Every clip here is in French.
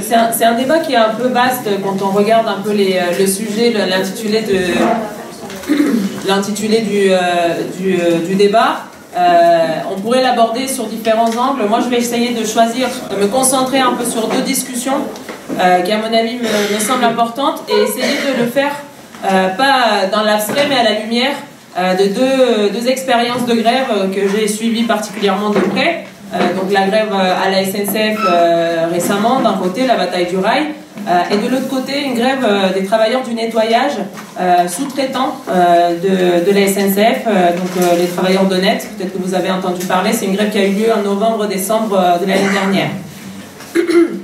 C'est un, débat qui est un peu vaste quand on regarde un peu les, le sujet, l'intitulé du, du, débat. Euh, on pourrait l'aborder sur différents angles. Moi, je vais essayer de choisir, de me concentrer un peu sur deux discussions euh, qui, à mon avis, me, semblent importantes et essayer de le faire euh, pas dans l'abstrait, mais à la lumière de deux, deux, expériences de grève que j'ai suivies particulièrement de près. Donc la grève à la SNCF récemment, d'un côté, la bataille du rail, et de l'autre côté, une grève des travailleurs du nettoyage sous-traitants de, la SNCF, donc les travailleurs de net, peut-être que vous avez entendu parler, c'est une grève qui a eu lieu en novembre-décembre de l'année dernière.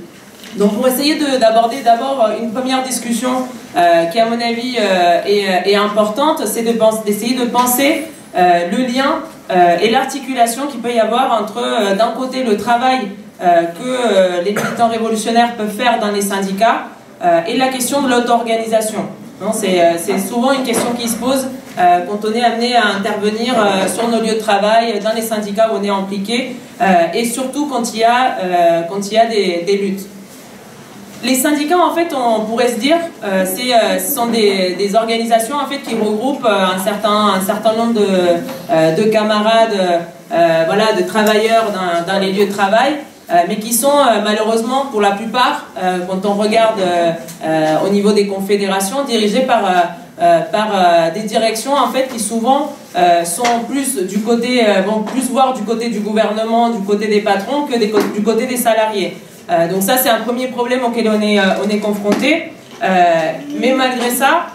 Donc pour essayer d'aborder d'abord une première discussion euh, qui à mon avis euh, est, importante, c'est d'essayer de, penser euh, le lien et l'articulation qu'il peut y avoir entre d'un côté le travail que les militants révolutionnaires peuvent faire dans les syndicats et la question de l'auto-organisation. C'est souvent une question qui se pose quand on est amené à intervenir sur nos lieux de travail, dans les syndicats où on est impliqué, et surtout quand il y a, des luttes. Les syndicats, en fait, on pourrait se dire, euh, euh, ce sont des, organisations en fait qui regroupent euh, un certain, un certain nombre de, de camarades, voilà, de travailleurs dans, les lieux de travail, mais qui sont malheureusement, pour la plupart, quand on regarde au niveau des confédérations, dirigés par par des directions en fait qui souvent sont plus du côté vont plus voir du côté du gouvernement, du côté des patrons que du côté des salariés. Euh, donc ça, c'est un premier problème auquel on est, euh, confronté. Euh, mais malgré ça,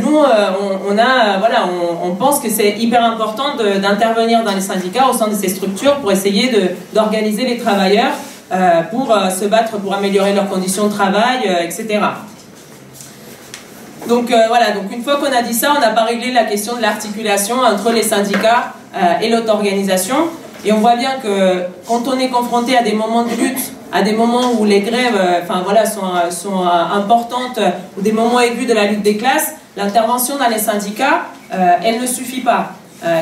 nous, on, a, voilà, on pense que c'est hyper important d'intervenir dans les syndicats au sein de ces structures pour essayer d'organiser les travailleurs pour se battre pour améliorer leurs conditions de travail, etc. Donc voilà, donc une fois qu'on a dit ça, on n'a pas réglé la question de l'articulation entre les syndicats et l'auto-organisation. Et on voit bien que quand on est confronté à des moments de lutte à des moments où les grèves euh, enfin, voilà, sont, euh, sont euh, importantes, ou des moments aigus de la lutte des classes, l'intervention dans les syndicats, elle ne suffit pas.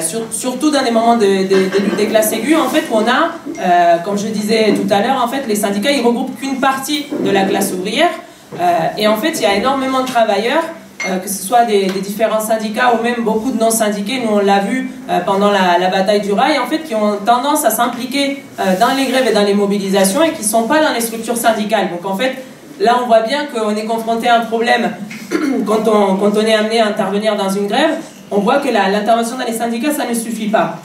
sur, surtout dans des moments de, lutte des classes aiguës, en fait, on a, comme je disais tout à l'heure, en fait, les syndicats, ils regroupent qu'une partie de la classe ouvrière, et en fait, il y a énormément de travailleurs euh, que ce soit des, différents syndicats ou même beaucoup de non-syndiqués, nous on l'a vu euh, pendant la, la, bataille du rail, en fait, qui ont tendance à s'impliquer euh, dans les grèves et dans les mobilisations et qui ne sont pas dans les structures syndicales. Donc en fait, là on voit bien qu'on est confronté à un problème quand on, quand on est amené à intervenir dans une grève, on voit que l'intervention dans les syndicats, ça ne suffit pas.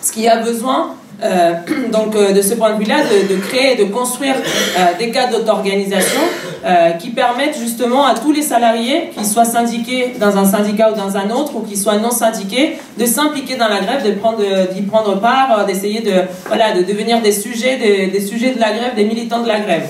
Ce qu'il y a besoin, euh, donc euh, de ce point de vue-là, de, de, créer, de construire euh, des cadres d'auto-organisation qui permettent justement à tous les salariés, qu'ils soient syndiqués dans un syndicat ou dans un autre, ou qu'ils soient non syndiqués, de s'impliquer dans la grève, de prendre, d'y prendre part, d'essayer de, voilà, de devenir des sujets, des sujets de la grève, des militants de la grève.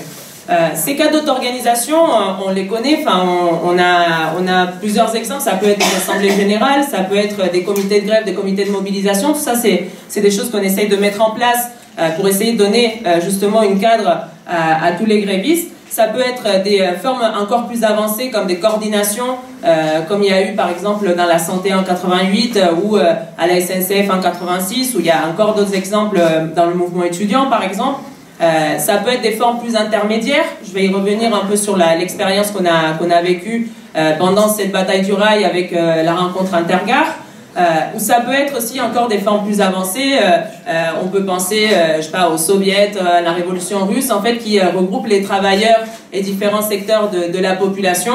Euh, ces cas d'auto-organisation, on les connaît, enfin, on, a, on a plusieurs exemples, ça peut être des assemblées générales, ça peut être des comités de grève, des comités de mobilisation, tout ça c'est des choses qu'on essaye de mettre en place euh, pour essayer de donner euh, justement une cadre à, tous les grévistes. Ça peut être des formes encore plus avancées comme des coordinations, euh, comme il y a eu par exemple dans la santé en 88 ou à la SNCF en 86, où il y a encore d'autres exemples dans le mouvement étudiant par exemple. Euh, ça peut être des formes plus intermédiaires. Je vais y revenir un peu sur l'expérience qu'on a, qu'on a vécue euh, pendant cette bataille du rail avec euh, la rencontre intergare. Ou ça peut être aussi encore des formes plus avancées. On peut penser, je sais pas, aux soviets, à la révolution russe, en fait, qui regroupe les travailleurs et différents secteurs de, la population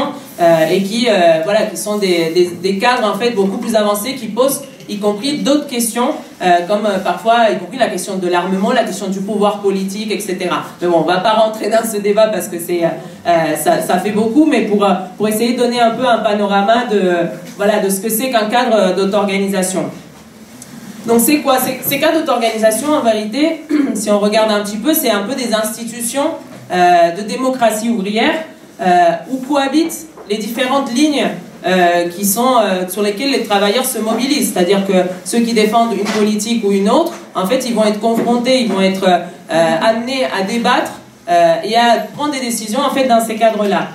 et qui, voilà, qui sont des cadres en fait beaucoup plus avancés qui posent y compris d'autres questions, euh, comme euh, parfois, y compris la question de l'armement, la question du pouvoir politique, etc. Mais bon, on va pas rentrer dans ce débat parce que euh, ça, fait beaucoup, mais pour, pour essayer de donner un peu un panorama de, voilà, de ce que c'est qu'un cadre d'auto-organisation. Donc c'est quoi? Ces cadres d'auto-organisation, en vérité, si on regarde un petit peu, c'est un peu des institutions de démocratie ouvrière où cohabitent les différentes lignes euh, qui sont, euh, sur lesquels les travailleurs se mobilisent. C'est-à-dire que ceux qui défendent une politique ou une autre, en fait, ils vont être confrontés, ils vont être euh, amenés à débattre et à prendre des décisions en fait dans ces cadres-là.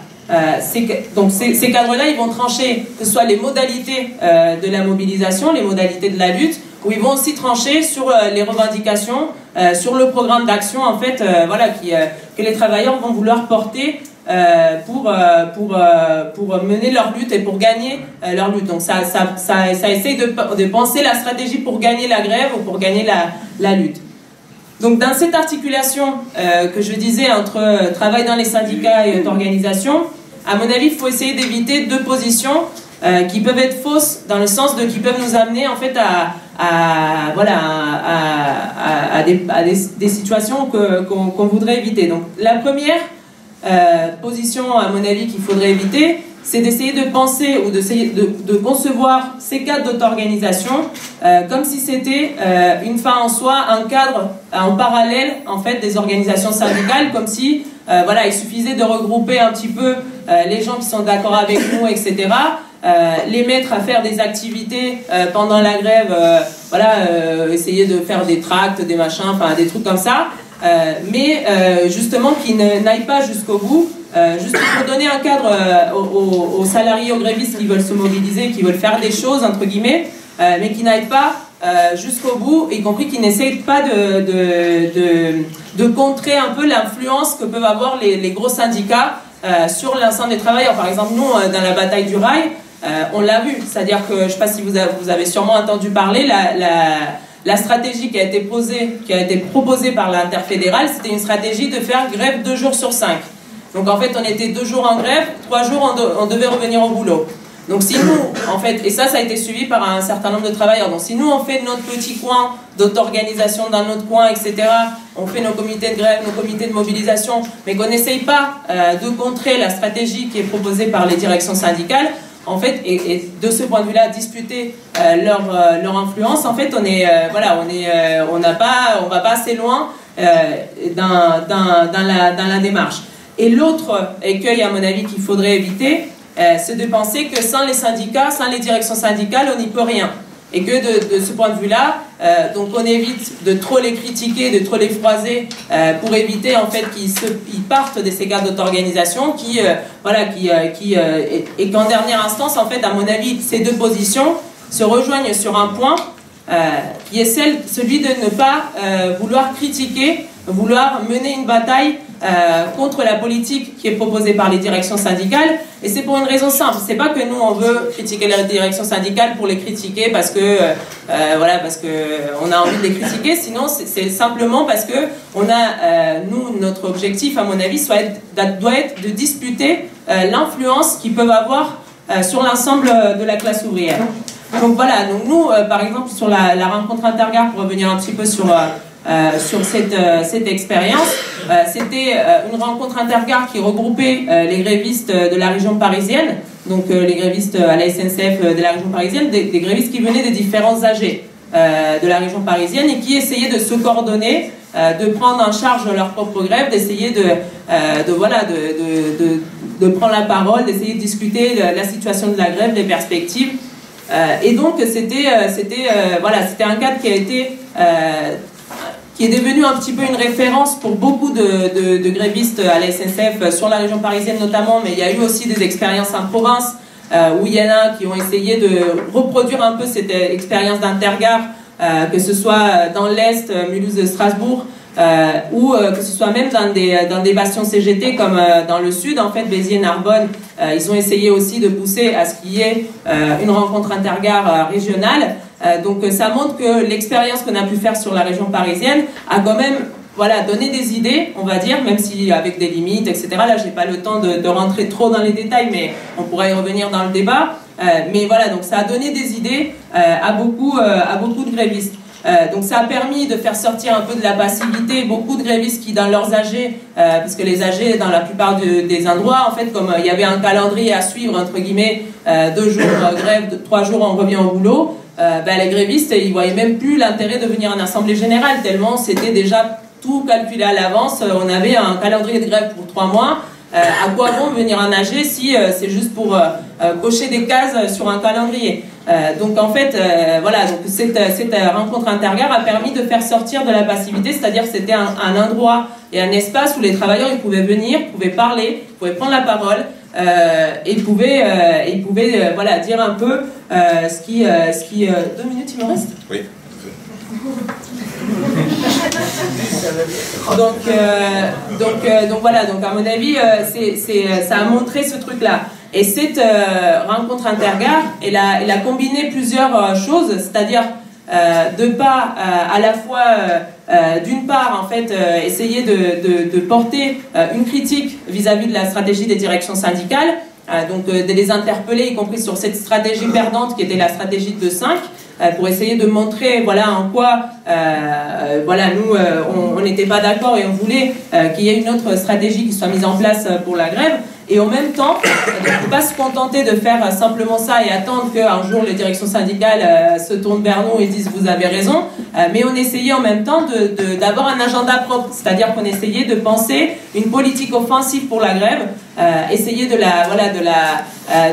donc ces, cadres-là, ils vont trancher que ce soit les modalités de la mobilisation, les modalités de la lutte, où ils vont aussi trancher sur les revendications, sur le programme d'action en fait, voilà, que les travailleurs vont vouloir porter pour, pour, pour mener leur lutte et pour gagner leur lutte. Donc ça, ça, ça, ça essaye de, de, penser la stratégie pour gagner la grève ou pour gagner la, la lutte. Donc dans cette articulation euh, que je disais entre euh, travail dans les syndicats et organisation, à mon avis, il faut essayer d'éviter deux positions euh, qui peuvent être fausses dans le sens de qui peuvent nous amener en fait à, à voilà à, à, des, des, situations qu'on voudrait éviter. Donc la première position à mon avis qu'il faudrait éviter, c'est d'essayer de penser ou de, de, concevoir ces cadres d'auto-organisation euh, comme si c'était euh, une fin en soi, un cadre euh, en parallèle en fait des organisations syndicales, comme si voilà il suffisait de regrouper un petit peu les gens qui sont d'accord avec nous, etc. les mettre à faire des activités pendant la grève, voilà, essayer de faire des tracts, des machins, enfin des trucs comme ça, mais justement qui n'aillent pas jusqu'au bout euh, juste pour donner un cadre euh, aux, salariés, aux grévistes qui veulent se mobiliser, qui veulent faire des choses, entre guillemets, euh, mais qui n'aillent pas jusqu'au bout, y compris qui n'essayent pas de, contrer un peu l'influence que peuvent avoir les, gros syndicats sur l'ensemble des travailleurs. Par exemple, nous, dans la bataille du rail, on l'a vu. C'est-à-dire que, je ne sais pas si vous avez, sûrement entendu parler, la, la, stratégie qui a été posée, qui a été proposée par l'interfédéral, c'était une stratégie de faire grève deux jours sur cinq. Donc en fait, on était deux jours en grève, trois jours on, devait revenir au boulot. Donc si nous, en fait, et ça, ça a été suivi par un certain nombre de travailleurs. Donc si nous, on fait notre petit coin d'auto-organisation dans notre coin, etc., on fait nos comités de grève, nos comités de mobilisation, mais qu'on n'essaye pas euh, de contrer la stratégie qui est proposée par les directions syndicales, en fait, et, de ce point de vue-là, disputer euh, leur, euh, leur influence, en fait, on est, voilà, on est, on n'a pas, on va pas assez loin dans, dans, dans, la, dans la démarche. Et l'autre écueil, à mon avis, qu'il faudrait éviter, euh, c'est de penser que sans les syndicats, sans les directions syndicales, on n'y peut rien. Et que de, ce point de vue-là, euh, donc on évite de trop les critiquer, de trop les froiser, euh, pour éviter en fait qu'ils partent de ces cadres d'auto-organisation, qui voilà, qui, qui et, qu'en dernière instance, en fait, à mon avis, ces deux positions se rejoignent sur un point qui est celui de ne pas vouloir critiquer, vouloir mener une bataille euh, contre la politique qui est proposée par les directions syndicales. Et c'est pour une raison simple. C'est pas que nous on veut critiquer les directions syndicales pour les critiquer parce que euh, voilà parce que on a envie de les critiquer. Sinon c'est simplement parce que on a euh, nous notre objectif à mon avis doit être de disputer l'influence qu'ils peuvent avoir sur l'ensemble de la classe ouvrière. Donc voilà. Nous par exemple sur la, la rencontre intergare pour revenir un petit peu sur euh, sur cette, euh, cette expérience. Euh, c'était une rencontre intergare qui regroupait les grévistes de la région parisienne, donc les grévistes à la SNCF de la région parisienne, des, grévistes qui venaient des différents âgés de la région parisienne et qui essayaient de se coordonner, de prendre en charge leur propre grève, d'essayer de, de, voilà, de, de, de, prendre la parole, d'essayer de discuter de la situation de la grève, des perspectives. et donc c'était c'était voilà un cadre qui a été qui est devenu un petit peu une référence pour beaucoup de, de, grévistes à la SNCF sur la région parisienne notamment, mais il y a eu aussi des expériences en province euh, où il y en a qui ont essayé de reproduire un peu cette expérience d'intergare, euh, que ce soit dans l'Est, euh, Mulhouse, Strasbourg, ou que ce soit même dans des, dans des bastions CGT comme dans le Sud, en fait, Béziers, Narbonne, ils ont essayé aussi de pousser à ce qu'il y ait une rencontre intergare régionale. Euh, donc euh, ça montre que l'expérience qu'on a pu faire sur la région parisienne a quand même voilà, donné des idées, on va dire, même si avec des limites, etc. Là, j'ai pas le temps de, rentrer trop dans les détails, mais on pourra y revenir dans le débat. Euh, mais voilà, donc ça a donné des idées à, beaucoup, à beaucoup de grévistes. donc ça a permis de faire sortir un peu de la passivité beaucoup de grévistes qui dans leurs AG, parce que les AG dans la plupart des endroits, en fait, comme il y avait un calendrier à suivre, entre guillemets, deux jours grève, trois jours on revient au boulot, euh, ben, les grévistes, ils voyaient même plus l'intérêt de venir en assemblée générale, tellement c'était déjà tout calculé à l'avance. Euh, on avait un calendrier de grève pour trois mois. Euh, à quoi bon venir en nager si c'est juste pour cocher des cases sur un calendrier? Donc en fait, voilà, donc cette, rencontre intergare a permis de faire sortir de la passivité, c'est-à-dire c'était un, endroit et un espace où les travailleurs pouvaient venir, pouvaient parler, pouvaient prendre la parole, euh, et pouvait, euh, il pouvait euh, voilà, dire un peu ce qui... ce qui deux minutes, il me reste? Oui. donc, euh, donc, euh, donc voilà, donc à mon avis, euh, c'est, ça a montré ce truc-là. Et cette rencontre intergare, elle a, elle a combiné plusieurs choses, c'est-à-dire de pas à la fois, d'une part, en fait, essayer de, porter une critique vis-à-vis de la stratégie des directions syndicales, donc de les interpeller, y compris sur cette stratégie perdante qui était la stratégie de 5, euh, pour essayer de montrer voilà en quoi euh, voilà nous euh, on n'était pas d'accord et on voulait qu'il y ait une autre stratégie qui soit mise en place pour la grève et en même temps, on ne peut pas se contenter de faire simplement ça et attendre qu'un jour les directions syndicales se tournent vers nous et disent vous avez raison. mais on essayait en même temps d'avoir un agenda propre, c'est-à-dire qu'on essayait de penser une politique offensive pour la grève, essayer de la voilà de la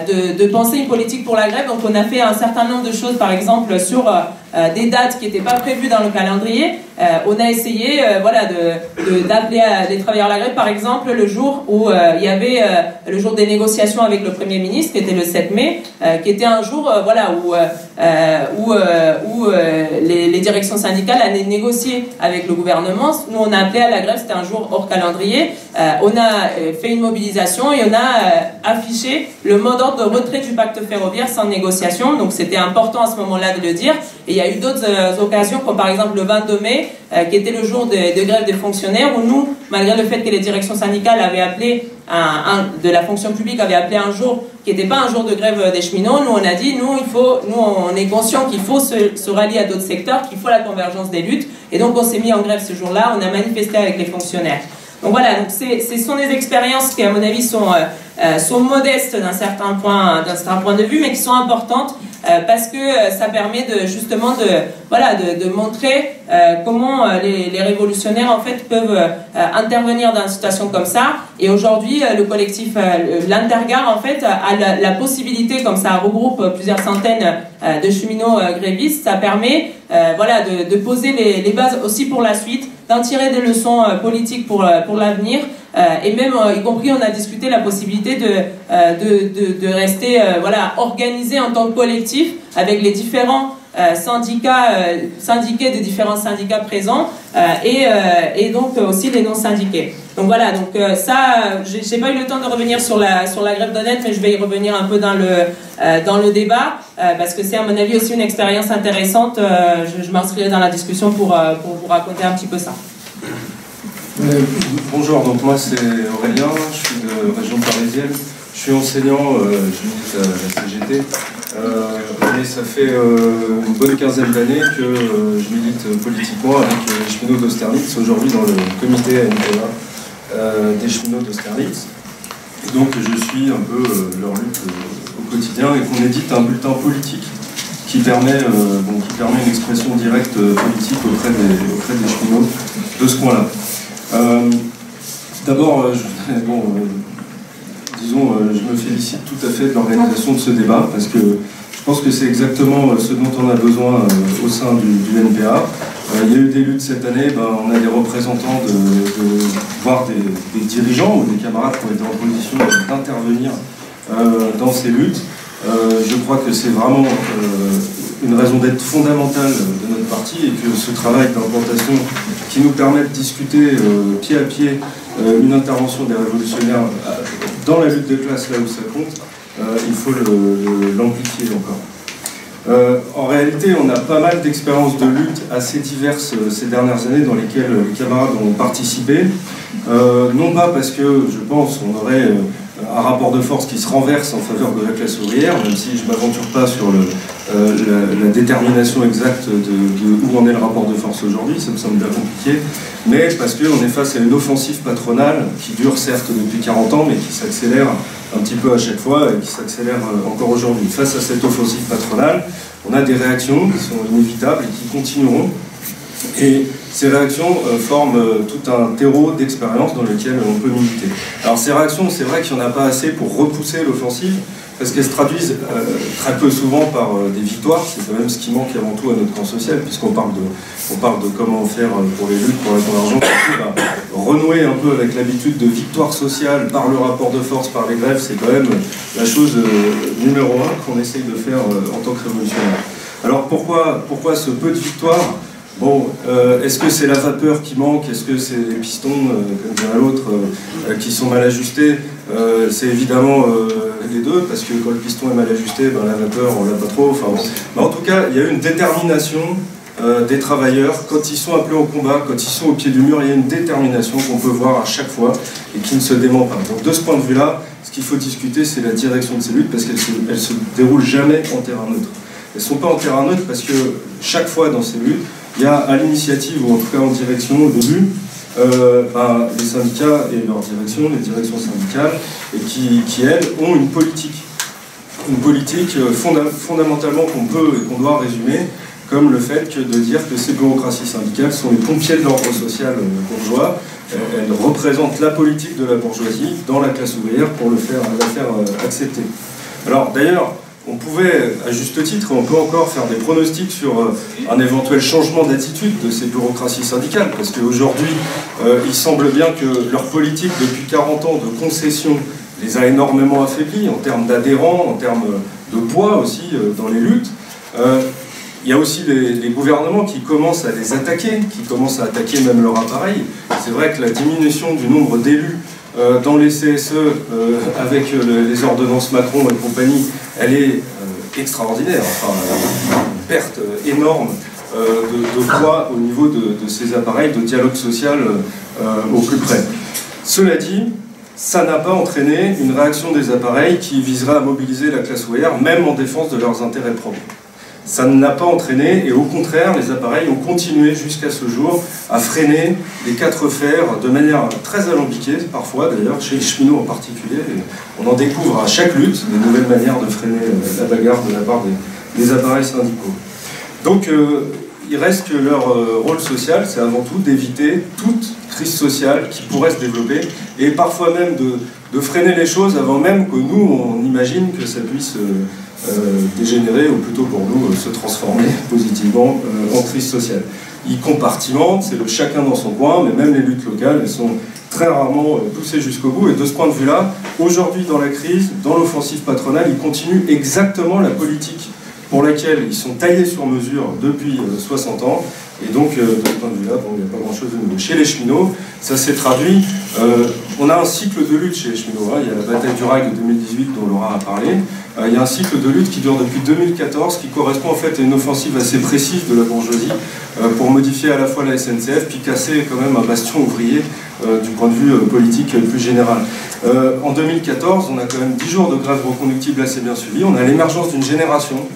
de, de, penser une politique pour la grève. Donc on a fait un certain nombre de choses, par exemple sur euh, des dates qui n'étaient pas prévues dans le calendrier, euh, on a essayé euh, voilà, d'appeler de, les travailleurs à la grève, par exemple, le jour où il y avait le jour des négociations avec le Premier ministre, qui était le 7 mai, qui était un jour voilà, où, où, où les, les, directions syndicales allaient négocier avec le gouvernement. Nous, on a appelé à la grève, c'était un jour hors calendrier. on a fait une mobilisation et on a affiché le mot d'ordre de retrait du pacte ferroviaire sans négociation. Donc c'était important à ce moment-là de le dire. Et il y a eu d'autres euh, occasions, comme par exemple le 22 mai, euh, qui était le jour de, grève des fonctionnaires, où nous, malgré le fait que les directions syndicales avaient appelé, un, de la fonction publique avait appelé un jour qui n'était pas un jour de grève des cheminots, nous on a dit, nous, il faut, nous on est conscient qu'il faut se, rallier à d'autres secteurs, qu'il faut la convergence des luttes, et donc on s'est mis en grève ce jour-là, on a manifesté avec les fonctionnaires. Donc voilà, donc ce sont des expériences qui, à mon avis, sont, euh, euh, sont modestes d'un certain, point, certain point de vue, mais qui sont importantes euh, parce que ça permet de, justement de, voilà, de, montrer comment les, révolutionnaires en fait, peuvent intervenir dans une situation comme ça. Et aujourd'hui, le collectif L'Intergare en fait, a la, possibilité, comme ça regroupe plusieurs centaines de cheminots grévistes, ça permet voilà, de, poser les, les bases aussi pour la suite d'en tirer des leçons euh, politiques pour, euh, pour l'avenir. Euh, et même, y compris, on a discuté la possibilité de, de, de, de, rester voilà, organisé en tant que collectif avec les différents syndicats, syndiqués des différents syndicats présents et, et donc aussi les non syndiqués. Donc voilà, donc ça, j'ai pas eu le temps de revenir sur la, sur la grève d'honnête, mais je vais y revenir un peu dans le, dans le débat, parce que c'est à mon avis aussi une expérience intéressante. je, je m'inscrirai dans la discussion pour, pour vous raconter un petit peu ça. Bonjour, donc moi c'est Aurélien, je suis de région parisienne. Je suis enseignant, euh, je milite à la CGT, euh, et ça fait euh, une bonne quinzaine d'années que je milite politiquement avec les cheminots d'Austerlitz, aujourd'hui dans le comité ANPA des cheminots d'Austerlitz. Donc je suis un peu leur lutte au quotidien et qu'on édite un bulletin politique qui permet, qui permet une expression directe politique auprès des, auprès des cheminots de ce coin-là. Euh, d'abord, euh, bon, euh, disons, je me félicite tout à fait de l'organisation de ce débat parce que je pense que c'est exactement ce dont on a besoin au sein du, NPA. il y a eu des luttes cette année, ben, on a des représentants, de, voire des, dirigeants ou des camarades qui ont été en position d'intervenir dans ces luttes. Je crois que c'est vraiment une raison d'être fondamentale de notre parti et que ce travail d'implantation qui nous permet de discuter euh, pied à pied euh, une intervention des révolutionnaires euh, dans la lutte de classe là où ça compte, il faut l'amplifier encore. en réalité, on a pas mal d'expériences de lutte assez diverses ces dernières années dans lesquelles les camarades ont participé. non pas parce que, je pense, on aurait un rapport de force qui se renverse en faveur de la classe ouvrière, même si je ne m'aventure pas sur euh, la, détermination exacte de, où en est le rapport de force aujourd'hui, ça me semble bien compliqué, mais parce qu'on est face à une offensive patronale qui dure certes depuis 40 ans, mais qui s'accélère un petit peu à chaque fois et qui s'accélère euh, encore aujourd'hui. Face à cette offensive patronale, on a des réactions qui sont inévitables et qui continueront. Et ces réactions euh, forment tout un terreau d'expérience dans lequel on peut militer. Alors ces réactions, c'est vrai qu'il n'y en a pas assez pour repousser l'offensive, parce qu'elles se traduisent euh, très peu souvent par euh, des victoires, c'est quand même ce qui manque avant tout à notre camp social, puisqu'on parle de, comment faire euh, pour les luttes, pour la convergence, bah, renouer un peu avec l'habitude de victoire sociale par le rapport de force, par les grèves, c'est quand même la chose numéro un qu'on essaye de faire en tant que révolutionnaire. Alors pourquoi, pourquoi ce peu de victoires? Bon, euh, est-ce que c'est la vapeur qui manque? Est-ce que c'est les pistons, euh, comme dirait l'autre, euh, qui sont mal ajustés? C'est évidemment les deux, parce que quand le piston est mal ajusté, ben, la vapeur, on l'a pas trop. Enfin, Mais en tout cas, il y a une détermination des travailleurs. Quand ils sont appelés au combat, quand ils sont au pied du mur, il y a une détermination qu'on peut voir à chaque fois et qui ne se dément pas. Donc de ce point de vue-là, ce qu'il faut discuter, c'est la direction de ces luttes, parce qu'elles ne se, se déroulent jamais en terrain neutre. Elles ne sont pas en terrain neutre parce que chaque fois dans ces luttes, il y a à l'initiative, ou en tout cas en direction au début, euh, ben, les syndicats et leur direction, les directions syndicales, qui, elles, ont une politique. Une politique euh, fondamentalement qu'on peut et qu'on doit résumer comme le fait de dire que ces bureaucraties syndicales sont les pompiers de l'ordre social euh, bourgeois. Elles représentent la politique de la bourgeoisie dans la classe ouvrière pour le faire, la faire accepter. Alors d'ailleurs, on pouvait, à juste titre, on peut encore faire des pronostics sur euh, un éventuel changement d'attitude de ces bureaucraties syndicales, parce qu'aujourd'hui, euh, il semble bien que leur politique depuis 40 ans de concession les a énormément affaiblis en termes d'adhérents, en termes de poids aussi euh, dans les luttes. il y a aussi les, gouvernements qui commencent à les attaquer, qui commencent à attaquer même leur appareil. C'est vrai que la diminution du nombre d'élus dans les CSE, avec les ordonnances Macron et compagnie, elle est euh, extraordinaire, enfin, une perte euh, énorme euh, de, poids au niveau de, ces appareils de dialogue social au plus près. Cela dit, ça n'a pas entraîné une réaction des appareils qui viserait à mobiliser la classe ouvrière, même en défense de leurs intérêts propres ça ne l'a pas entraîné et au contraire, les appareils ont continué jusqu'à ce jour à freiner les quatre fers de manière très alambiquée, parfois d'ailleurs, chez les cheminots en particulier. on en découvre à chaque lutte des nouvelles manières de freiner euh, la bagarre de la part des, appareils syndicaux. Donc euh, il reste que leur euh, rôle social, c'est avant tout d'éviter toute crise sociale qui pourrait se développer et parfois même de, de, freiner les choses avant même que nous, on imagine que ça puisse dégénérer, ou plutôt pour nous, euh, se transformer positivement euh, en crise sociale. Ils compartimentent, c'est le chacun dans son coin, mais même les luttes locales, elles sont très rarement poussées jusqu'au bout. Et de ce point de vue-là, aujourd'hui dans la crise, dans l'offensive patronale, ils continuent exactement la politique pour laquelle ils sont taillés sur mesure depuis 60 ans et donc, euh, de ce point de vue-là, il n'y a pas grand-chose de nouveau. Chez les cheminots, ça s'est traduit. Euh, on a un cycle de lutte chez les cheminots. Hein. Il y a la bataille du rail de 2018 dont Laura a parlé. Euh, il y a un cycle de lutte qui dure depuis 2014, qui correspond en fait à une offensive assez précise de la bourgeoisie pour modifier à la fois la SNCF, puis casser quand même un bastion ouvrier du point de vue politique plus général. en 2014, on a quand même 10 jours de grève reconductible assez bien suivis. On a l'émergence d'une génération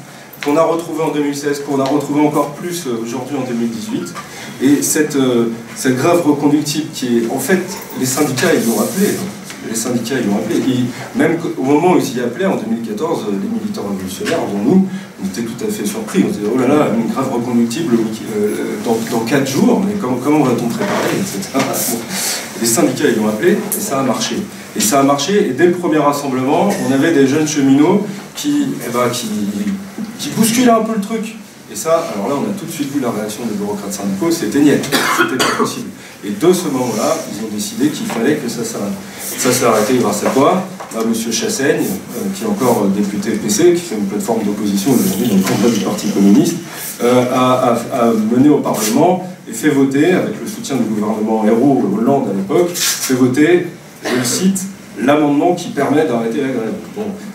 a retrouvé en 2016, qu'on a retrouvé encore plus euh, aujourd'hui en 2018. Et cette, euh, cette grève reconductible qui est, en fait, les syndicats, ils l'ont appelé. Hein. Les syndicats, ils l'ont appelé. Et même au moment où ils y appelaient, en 2014, euh, les militants révolutionnaires, dont nous, on était tout à fait surpris. On disait, oh là là, une grève reconductible dans, dans 4 jours, mais comment, comment va-t-on préparer. Les syndicats, ils l'ont appelé, et ça a marché. Et ça a marché, et dès le premier rassemblement, on avait des jeunes cheminots qui, eh ben, qui qui bouscule un peu le truc. Et ça, alors là, on a tout de suite vu la réaction des bureaucrates syndicaux, c'était niette, c'était pas possible. Et de ce moment-là, ils ont décidé qu'il fallait que ça s'arrête. Ça s'est arrêté grâce à quoi? À M. Chassaigne, euh, qui est encore député PC, qui fait une plateforme d'opposition aujourd'hui dans le combat du Parti communiste, euh, a, mené au Parlement et fait voter, avec le soutien du gouvernement héros Hollande à l'époque, fait voter, je le cite, l'amendement qui permet d'arrêter la grève.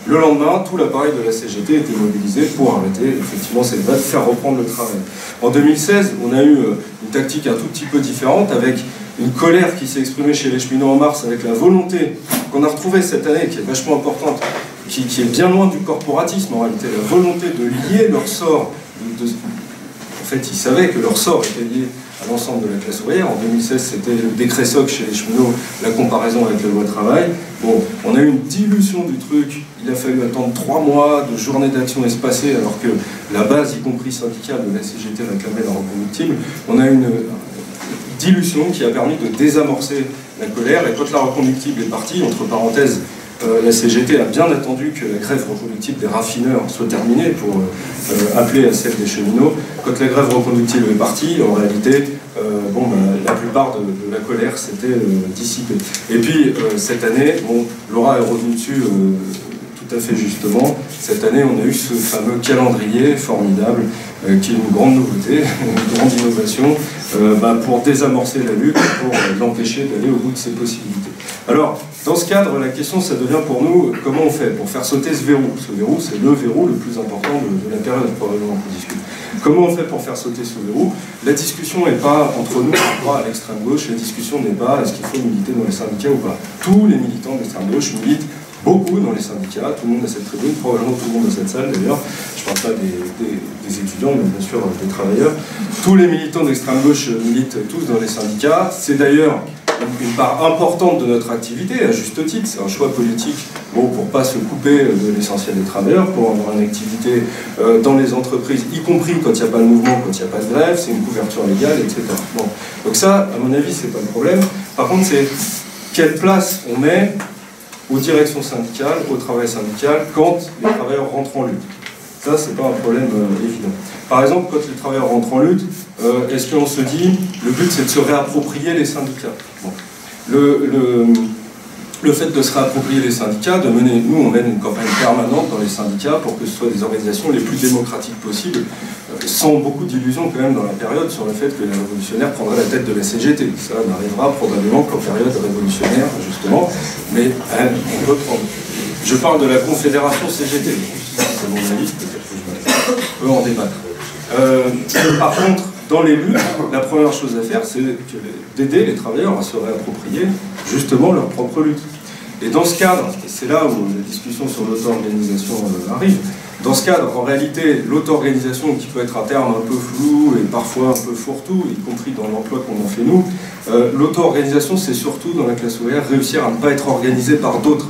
le lendemain, tout l'appareil de la CGT était mobilisé pour arrêter effectivement cette grève, faire reprendre le travail. En 2016, on a eu euh, une tactique un tout petit peu différente avec une colère qui s'est exprimée chez les cheminots en mars avec la volonté qu'on a retrouvée cette année, qui est vachement importante, qui, est bien loin du corporatisme en réalité, la volonté de lier leur sort. en fait, ils savaient que leur sort était lié l'ensemble de la classe ouvrière. En 2016, c'était le décret SOC chez les cheminots, la comparaison avec la loi travail. Bon, on a eu une dilution du truc. Il a fallu attendre trois mois de journée d'action espacée, alors que la base, y compris syndicale, de la CGT réclamait la reconductible. On a eu une dilution qui a permis de désamorcer la colère. Et quand la reconductible est partie, entre parenthèses, euh, la CGT a bien attendu que la grève reconductible des raffineurs soit terminée pour euh, appeler à celle des cheminots. Quand la grève reconductible est partie, en réalité, euh, bah, la plupart de, la colère s'était dissipée. Et puis, cette année, Laura est revenue dessus tout à fait justement, cette année, on a eu ce fameux calendrier formidable, qui est une grande nouveauté, une grande innovation, bah, pour désamorcer la lutte, pour l'empêcher d'aller au bout de ses possibilités. Alors, dans ce cadre, la question, ça devient pour nous, comment on fait pour faire sauter ce verrou? Ce verrou, c'est le verrou le plus important de, la période probablement qu'on discute. Comment on fait pour faire sauter ce verrou? La discussion n'est pas entre nous, à l'extrême gauche, la discussion n'est pas est-ce qu'il faut militer dans les syndicats ou pas? Tous les militants d'extrême gauche militent beaucoup dans les syndicats, tout le monde a cette tribune, probablement tout le monde dans cette salle d'ailleurs, je ne parle pas des, étudiants, mais bien sûr des travailleurs. Tous les militants d'extrême gauche militent tous dans les syndicats, c'est d'ailleurs une part importante de notre activité, à juste titre, c'est un choix politique bon, pour ne pas se couper de l'essentiel des travailleurs, pour avoir une activité euh, dans les entreprises, y compris quand il n'y a pas de mouvement, quand il n'y a pas de grève, c'est une couverture légale, etc. Donc ça, à mon avis, c'est pas le problème. Par contre, c'est quelle place on met aux directions syndicales, au travail syndical, quand les travailleurs rentrent en lutte. Ça, c'est pas un problème euh, évident. Par exemple, quand les travailleurs rentrent en lutte, euh, est-ce qu'on se dit, le but c'est de se réapproprier les syndicats? Le, le, fait de se réapproprier les syndicats, de mener, nous on mène une campagne permanente dans les syndicats pour que ce soit des organisations les plus démocratiques possibles, euh, sans beaucoup d'illusions quand même dans la période sur le fait que les révolutionnaires prendraient la tête de la CGT. Ça n'arrivera probablement qu'en période révolutionnaire, justement, mais on peut prendre. Je parle de la Confédération CGT, c'est mon avis, peut-être que je en débattre. Euh, par contre, dans les luttes, la première chose à faire, c'est d'aider les travailleurs à se réapproprier justement leur propre lutte. Et dans ce cadre, et c'est là où la discussion sur l'auto-organisation euh, arrive, dans ce cadre, en réalité, l'auto-organisation qui peut être un terme un peu flou et parfois un peu fourre-tout, y compris dans l'emploi qu'on en fait nous, euh, l'auto-organisation, c'est surtout dans la classe ouvrière réussir à ne pas être organisé par d'autres.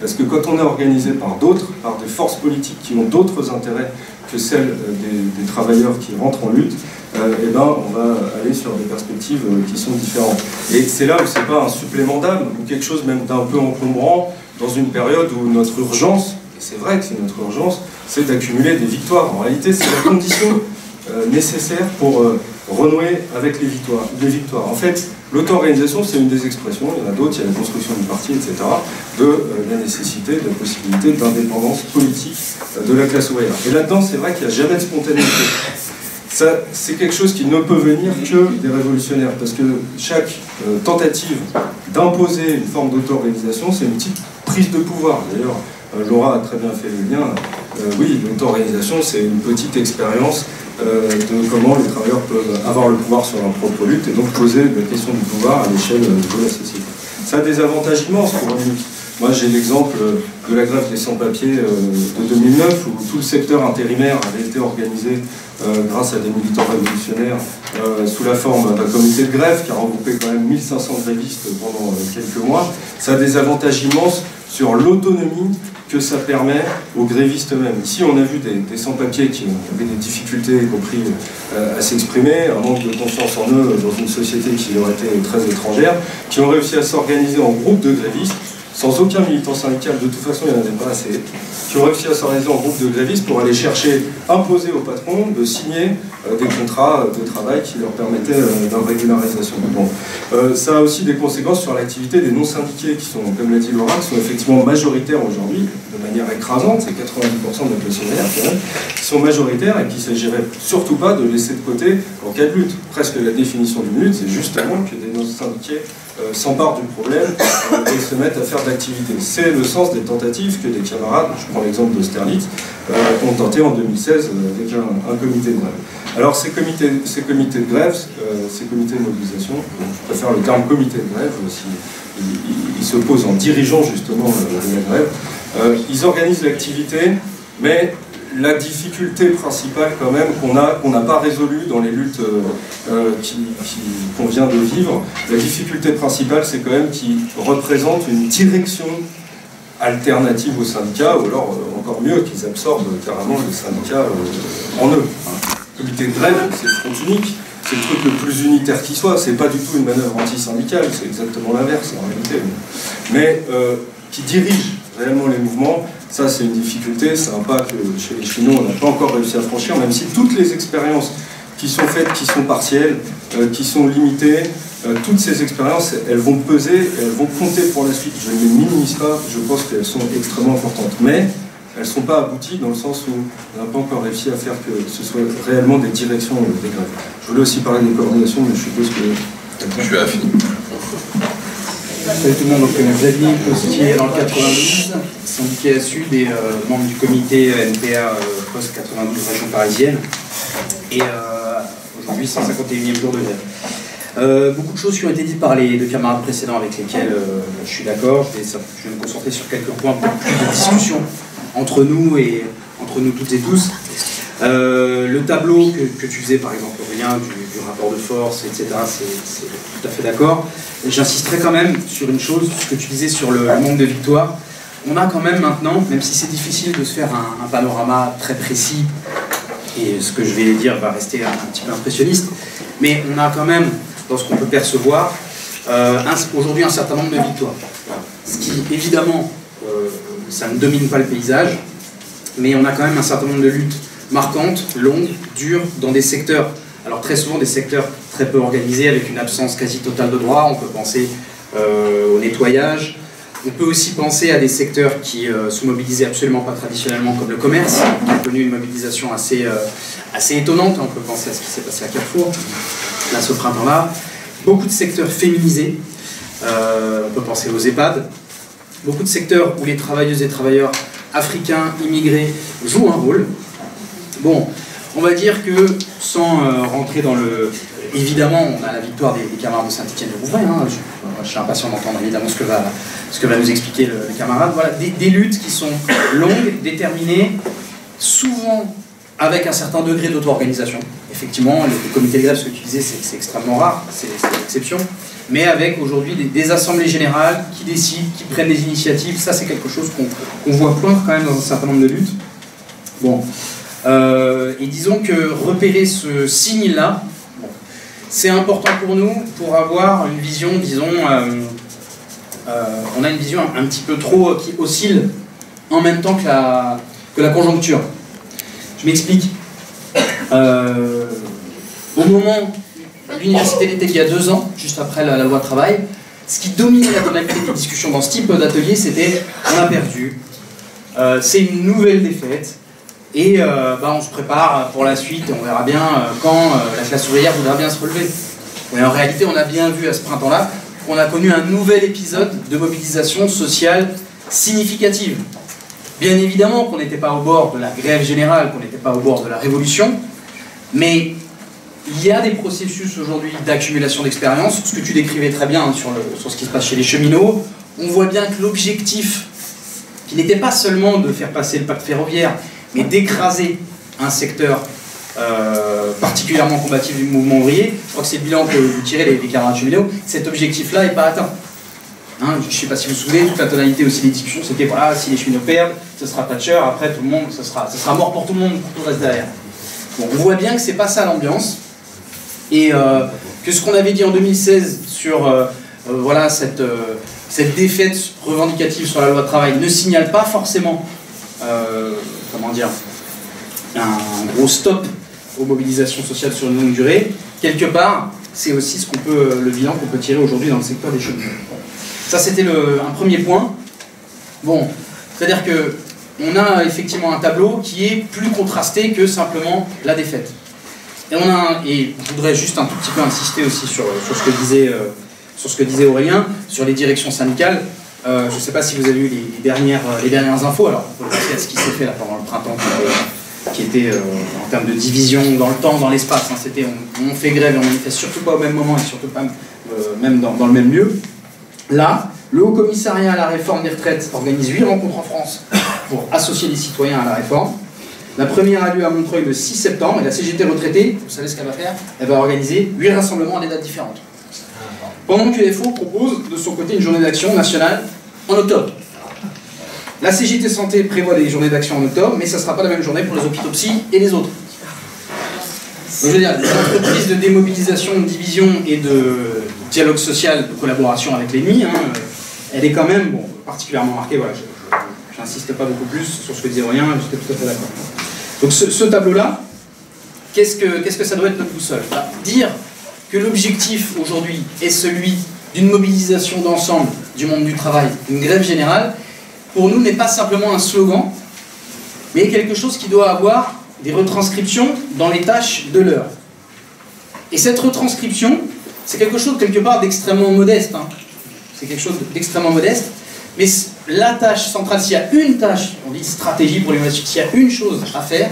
Parce que quand on est organisé par d'autres, par des forces politiques qui ont d'autres intérêts que celles euh, des, travailleurs qui rentrent en lutte, euh, eh ben, on va aller sur des perspectives euh, qui sont différentes. Et c'est là où c'est pas un supplément d'âme ou quelque chose même d'un peu encombrant dans une période où notre urgence, et c'est vrai que c'est notre urgence, c'est d'accumuler des victoires. En réalité, c'est la condition nécessaire pour renouer avec les victoires, les victoires. En fait, l'auto-organisation, c'est une des expressions, il y en a d'autres, il y a la construction du parti, etc., de la nécessité, de la possibilité d'indépendance politique de la classe ouvrière. Et là-dedans, c'est vrai qu'il n'y a jamais de spontanéité c'est quelque chose qui ne peut venir que des révolutionnaires, parce que chaque euh, tentative d'imposer une forme d'auto-organisation, c'est une petite prise de pouvoir. D'ailleurs, euh, Laura a très bien fait le lien. Euh, oui, l'auto-organisation, c'est une petite expérience de comment les travailleurs peuvent avoir le pouvoir sur leur propre lutte et donc poser la question du pouvoir à l'échelle de la société. Ça a des avantages immenses pour lutte. Moi, j'ai l'exemple de la grève des sans-papiers de 2009, où tout le secteur intérimaire avait été organisé euh, grâce à des militants révolutionnaires euh, sous la forme d'un comité de grève qui a regroupé quand même 1500 grévistes pendant euh, quelques mois. Ça a des avantages immenses sur l'autonomie que ça permet aux grévistes eux-mêmes. Ici, on a vu des, sans-papiers qui avaient des difficultés, y compris à s'exprimer, un manque de confiance en eux dans une société qui leur était très étrangère, qui ont réussi à s'organiser en groupe de grévistes sans aucun militant syndical, de toute façon il n'y en avait pas assez, qui ont réussi à s'organiser en groupe de grévistes pour aller chercher, imposer au patron de signer euh, des contrats de travail qui leur permettaient euh, régularisation. Bon. Euh, ça a aussi des conséquences sur l'activité des non-syndiqués qui sont, comme l'a dit Laura, qui sont effectivement majoritaires aujourd'hui, de manière écrasante, c'est 90% de classe ouvrière qui sont majoritaires et qu'il ne s'agirait surtout pas de laisser de côté en cas de lutte. Presque la définition d'une lutte, c'est justement que des non-syndiqués euh, s'emparent du problème euh, et se mettent à faire d'activité. C'est le sens des tentatives que des camarades, je prends l'exemple d'Austerlitz, euh, ont tenté en 2016 avec un, comité de grève. Alors ces comités, ces comités de grève, ces comités de mobilisation, je préfère le terme comité de grève, si ils, se posent en dirigeant justement la grève, ils organisent l'activité, mais la difficulté principale quand même qu'on a qu'on n'a pas résolue dans les luttes euh, euh, qu'on vient de vivre, la difficulté principale c'est quand même qu'ils représentent une direction alternative aux syndicats, ou alors euh, encore mieux qu'ils absorbent carrément les syndicats en eux. Le comité de grève, c'est le front unique, c'est le truc le plus unitaire qui soit, c'est pas du tout une manœuvre anti-syndicale, c'est exactement l'inverse en réalité. Mais qui dirige réellement les mouvements, ça, c'est une difficulté, c'est un pas que chez les Chinois, on n'a pas encore réussi à franchir, même si toutes les expériences qui sont faites, qui sont partielles, euh, qui sont limitées, euh, toutes ces expériences, elles vont peser, elles vont compter pour la suite. Je ne les minimise pas, je pense qu'elles sont extrêmement importantes. Mais elles ne sont pas abouties dans le sens où on n'a pas encore réussi à faire que ce soit réellement des directions des grèves. Je voulais aussi parler des coordinations, mais je suppose que... Je suis affini. Salut tout le monde, donc euh, Xavier Postier dans le 92, syndicat Sud et membre du comité NPA euh, Post 92 région parisienne. Et euh, aujourd'hui 151e jour de grève. Beaucoup de choses qui ont été dites par les deux camarades précédents avec lesquels je suis d'accord. Je, vais- je vais me concentrer sur quelques points peu plus de discussion entre nous et entre nous toutes et tous. Euh, le tableau que, tu faisais par exemple Aurélien du, rapport de force, etc. C'est tout à fait d'accord. J'insisterai quand même sur une chose, ce que tu disais sur le, le nombre de victoires. On a quand même maintenant, même si c'est difficile de se faire un, panorama très précis, et ce que je vais dire va rester un, petit peu impressionniste, mais on a quand même, dans ce qu'on peut percevoir, euh, aujourd'hui un certain nombre de victoires. Ce qui, évidemment, euh, ça ne domine pas le paysage, mais on a quand même un certain nombre de luttes marquantes, longues, dures, dans des secteurs, alors très souvent des secteurs très peu organisés, avec une absence quasi totale de droit. On peut penser euh, au nettoyage. On peut aussi penser à des secteurs qui euh, sont mobilisés absolument pas traditionnellement, comme le commerce, qui a connu une mobilisation assez, euh, assez étonnante. On peut penser à ce qui s'est passé à Carrefour, là, ce printemps-là. Beaucoup de secteurs féminisés. Euh, on peut penser aux EHPAD. Beaucoup de secteurs où les travailleuses et travailleurs africains, immigrés, jouent un rôle. Bon, on va dire que sans euh, rentrer dans le. Évidemment, on a la victoire des, des camarades de Saint-Etienne de Rouvray. hein. Je, je suis impatient d'entendre évidemment ce que va, ce que va nous expliquer le, le camarade. Voilà, des, luttes qui sont longues, déterminées, souvent avec un certain degré d'auto-organisation. Effectivement, les, les comités de grève, ce que tu disais, c'est extrêmement rare, c'est l'exception. Mais avec aujourd'hui des, assemblées générales qui décident, qui prennent des initiatives, ça c'est quelque chose qu'on qu'on voit poindre quand même dans un certain nombre de luttes. Bon. Euh, et disons que repérer ce signe-là, c'est important pour nous pour avoir une vision, disons, euh, euh, on a une vision un, petit peu trop qui oscille en même temps que la, que la conjoncture. Je m'explique. Au moment l'université d'été, il y a deux ans, juste après la, la loi travail, ce qui dominait la tonalité des discussions dans ce type d'atelier, c'était on a perdu, c'est une nouvelle défaite, et euh, bah, on se prépare pour la suite, on verra bien euh, quand euh, la classe ouvrière voudra bien se relever. Mais en réalité, on a bien vu à ce printemps-là qu'on a connu un nouvel épisode de mobilisation sociale significative. Bien évidemment qu'on n'était pas au bord de la grève générale, qu'on n'était pas au bord de la révolution, mais il y a des processus aujourd'hui d'accumulation d'expérience, ce que tu décrivais très bien hein, sur, sur ce qui se passe chez les cheminots. On voit bien que l'objectif, qui n'était pas seulement de faire passer le pacte ferroviaire, mais d'écraser un secteur euh, particulièrement combatif du mouvement ouvrier, je crois que c'est le bilan que vous tirez les, camarades cheminots, cet objectif-là n'est pas atteint. Hein, je ne sais pas si vous vous souvenez, toute la tonalité aussi des discussions, c'était voilà, si les cheminots perdent, ce sera Thatcher, après tout le monde, ce sera, ce sera mort pour tout le monde, pour tout le reste derrière. Bon, on voit bien que c'est pas ça l'ambiance, et euh, que ce qu'on avait dit en 2016 sur euh, voilà, cette, cette défaite revendicative sur la loi de travail ne signale pas forcément, comment dire, un gros stop aux mobilisations sociales sur une longue durée. Quelque part, c'est aussi ce qu'on peut, le bilan qu'on peut tirer aujourd'hui dans le secteur des cheminots. Ça, c'était un premier point. Bon, c'est-à-dire que on a effectivement un tableau qui est plus contrasté que simplement la défaite. Et, on a et je voudrais juste un tout petit peu insister aussi sur, sur, ce, que disait, euh, sur ce que disait Aurélien, sur les directions syndicales. Euh, je ne sais pas si vous avez eu les, les dernières, euh, les dernières infos, alors à ce qui s'est fait pendant le printemps, qui était, qui était, euh, en termes de division dans le temps, dans l'espace. hein. C'était on, fait grève et on manifeste surtout pas au même moment et surtout pas euh, même dans, dans le même lieu. Là, le Haut Commissariat à la réforme des retraites organise huit rencontres en France pour associer les citoyens à la réforme. La première a lieu à Montreuil le 6 septembre et la CGT retraitée, vous savez ce qu'elle va faire? Elle va organiser huit rassemblements à des dates différentes. Pendant que l'FO propose de son côté une journée d'action nationale en octobre. La CGT Santé prévoit des journées d'action en octobre, mais ça ne sera pas la même journée pour les hôpitaux psy et les autres. Donc, je veux dire, l'entreprise de démobilisation, de division et de dialogue social, de collaboration avec l'ennemi, hein, elle est quand même particulièrement marquée. Voilà, je- n'insiste pas beaucoup plus sur ce que disait Aurélien, j'étais tout à fait d'accord. Donc ce, tableau-là, qu'est-ce que, qu'est-ce que ça doit être notre boussole? Bah, Dire que l'objectif aujourd'hui est celui d'une mobilisation d'ensemble du monde du travail, une grève générale, pour nous n'est pas simplement un slogan, mais quelque chose qui doit avoir des retranscriptions dans les tâches de l'heure. Et cette retranscription, c'est quelque chose quelque part d'extrêmement modeste. hein. C'est quelque chose d'extrêmement modeste. Mais la tâche centrale, s'il y a une tâche, on dit stratégie l'innovation, s'il y a une chose à faire,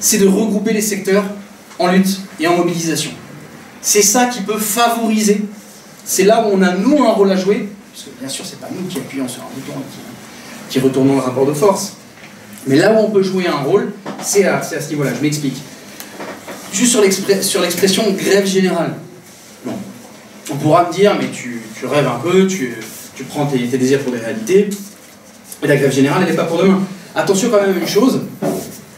c'est de regrouper les secteurs en lutte et en mobilisation. C'est ça qui peut favoriser. C'est là où on a, nous, un rôle à jouer. Parce que bien sûr, c'est pas nous qui appuyons sur un bouton et qui, retournons le rapport de force. Mais là où on peut jouer un rôle, c'est à, ce niveau-là. Je m'explique. Juste sur l'expression grève générale. On pourra me dire, mais tu, rêves un peu, tu, prends tes, tes désirs pour des réalités. Et la grève générale, elle n'est pas pour demain. Attention quand même à une chose.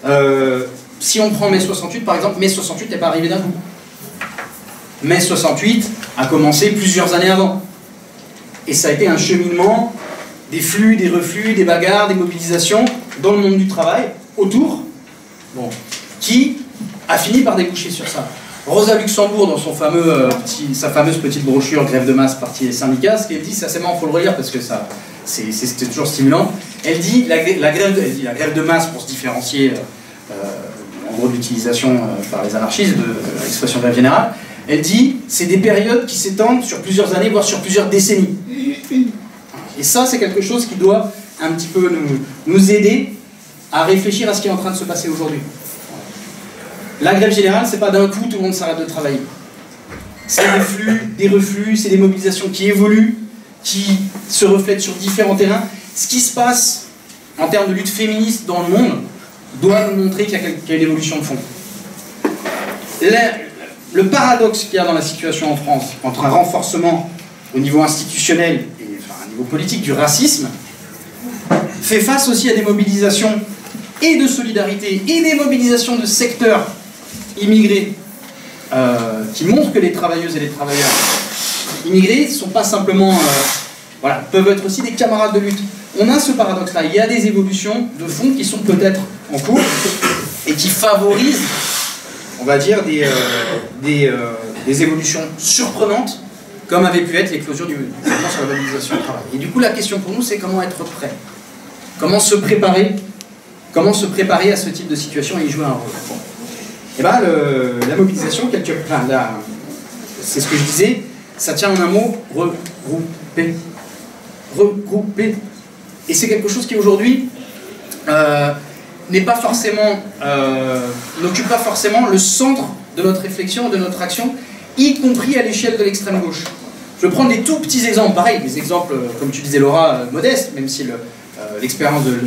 Euh, si on prend mai 68, par exemple, mai 68 n'est pas arrivé d'un coup. Mai 68 a commencé plusieurs années avant. Et ça a été un cheminement des flux, des reflux, des bagarres, des mobilisations dans le monde du travail, autour, bon, qui a fini par déboucher sur ça. Rosa Luxembourg, dans son fameux, euh, petit- sa fameuse petite brochure Grève de masse, parti et syndicats, ce qu'elle dit, c'est assez marrant, il faut le relire parce que ça, c'est, c'était toujours stimulant. Elle dit la, grè- la grève, de, masse pour se différencier euh, euh, en gros de l'utilisation euh, par les anarchistes de, de l'expression grève générale. Elle dit c'est des périodes qui s'étendent sur plusieurs années, voire sur plusieurs décennies. Et ça, c'est quelque chose qui doit un petit peu nous, nous aider à réfléchir à ce qui est en train de se passer aujourd'hui. La grève générale, c'est pas d'un coup tout le monde s'arrête de travailler. C'est des flux, des reflux, c'est des mobilisations qui évoluent, qui se reflètent sur différents terrains. Ce qui se passe en termes de lutte féministe dans le monde doit nous montrer qu'il y a, une évolution de fond. Le paradoxe qu'il y a dans la situation en France entre un renforcement au niveau institutionnel et au niveau politique du racisme fait face aussi à des mobilisations et de solidarité et des mobilisations de secteurs immigrés euh, qui montrent que les travailleuses et les travailleurs immigrés ne sont pas simplement euh, voilà, peuvent être aussi des camarades de lutte. On a ce paradoxe-là. Il y a des évolutions de fond qui sont peut-être en cours et qui favorisent, on va dire, des, euh, euh, évolutions surprenantes, comme avait pu être l'éclosion du mouvement sur la mobilisation du travail. Et du coup, la question pour nous, c'est comment être prêt? Comment se préparer? Comment se préparer à ce type de situation et y jouer un rôle? Bon. Et ben, le- la mobilisation, c'est ce que je disais, ça tient en un mot, regrouper. Regrouper. Et c'est quelque chose qui aujourd'hui euh, n'est pas forcément, euh, n'occupe pas forcément le centre de notre réflexion, de notre action, y compris à l'échelle de l'extrême gauche. Je vais prendre des tout petits exemples, pareil, des exemples, euh, comme tu disais Laura, euh, modestes, même si le, l'expérience de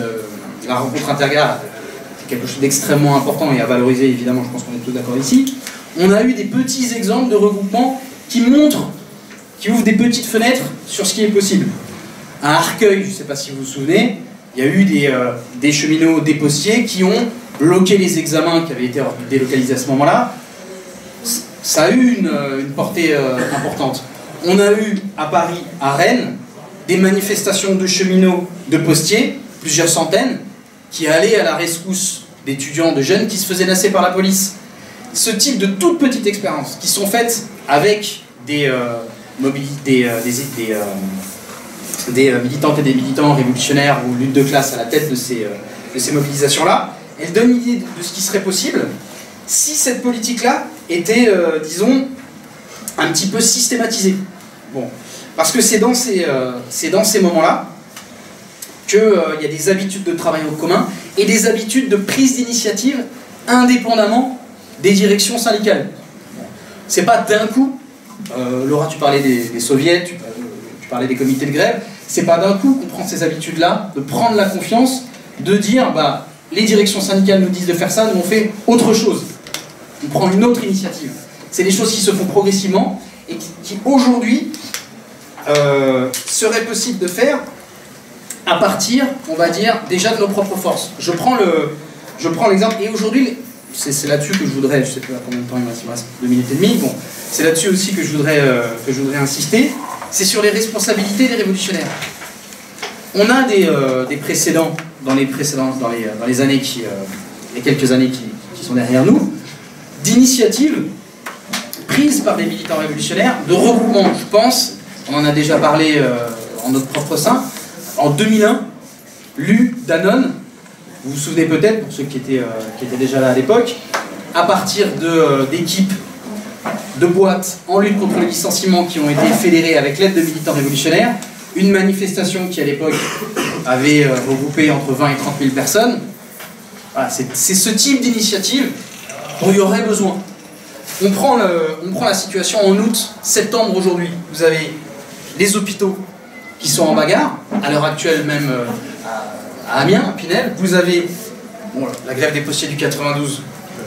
la rencontre intergare est quelque chose d'extrêmement important et à valoriser, évidemment, je pense qu'on est tous d'accord ici. On a eu des petits exemples de regroupements qui montrent, qui ouvrent des petites fenêtres sur ce qui est possible. À Arcueil, je ne sais pas si vous vous souvenez, il y a eu des, euh, des cheminots, des postiers qui ont bloqué les examens qui avaient été délocalisés à ce moment-là. Ça a eu une, euh, une portée euh, importante. On a eu à Paris, à Rennes, des manifestations de cheminots, de postiers, plusieurs centaines, qui allaient à la rescousse d'étudiants, de jeunes qui se faisaient nasser par la police. Ce type de toutes petites expériences qui sont faites avec des, euh, des, des, des euh, militantes et des militants révolutionnaires ou lutte de classe à la tête de ces, euh, de ces mobilisations-là, elles donnent une idée de ce qui serait possible si cette politique-là était, euh, disons, un petit peu systématisée. Bon. Parce que c'est dans ces, euh, ces moments-là qu'il y a des habitudes de travail en commun et des habitudes de prise d'initiative indépendamment des directions syndicales. Bon. C'est pas d'un coup, euh, Laura, tu parlais des, des soviets, euh, tu parlais des comités de grève, c'est pas d'un coup qu'on prend ces habitudes-là, de prendre la confiance, de dire bah, les directions syndicales nous disent de faire ça, nous on fait autre chose. On prend une autre initiative. C'est des choses qui se font progressivement et qui, aujourd'hui euh, seraient possibles de faire à partir, on va dire, déjà de nos propres forces. Je prends le, je prends l'exemple, et aujourd'hui, c'est là-dessus que je voudrais, je sais pas combien de temps il me reste, il me reste deux minutes et demie, bon, c'est là-dessus aussi que je voudrais, euh, que je voudrais insister, c'est sur les responsabilités des révolutionnaires. On a des, euh, précédents dans les précédents, dans les, années qui, euh, les quelques années qui, sont derrière nous, d'initiatives prise par des militants révolutionnaires, de regroupement. Je pense, on en a déjà parlé euh, en notre propre sein, en 2001, l'U Danone, vous vous souvenez peut-être, pour ceux qui étaient, qui étaient déjà là à l'époque, à partir d'équipes de boîtes en lutte contre le licenciement qui ont été fédérées avec l'aide de militants révolutionnaires, une manifestation qui à l'époque avait euh, regroupé entre 20 et 30 000 personnes. C'est ce type d'initiative dont il y aurait besoin. On prend, on prend la situation en août, septembre aujourd'hui. Vous avez les hôpitaux qui sont en bagarre, à l'heure actuelle même euh, à, Amiens, à Pinel. Vous avez la grève des postiers du 92, euh,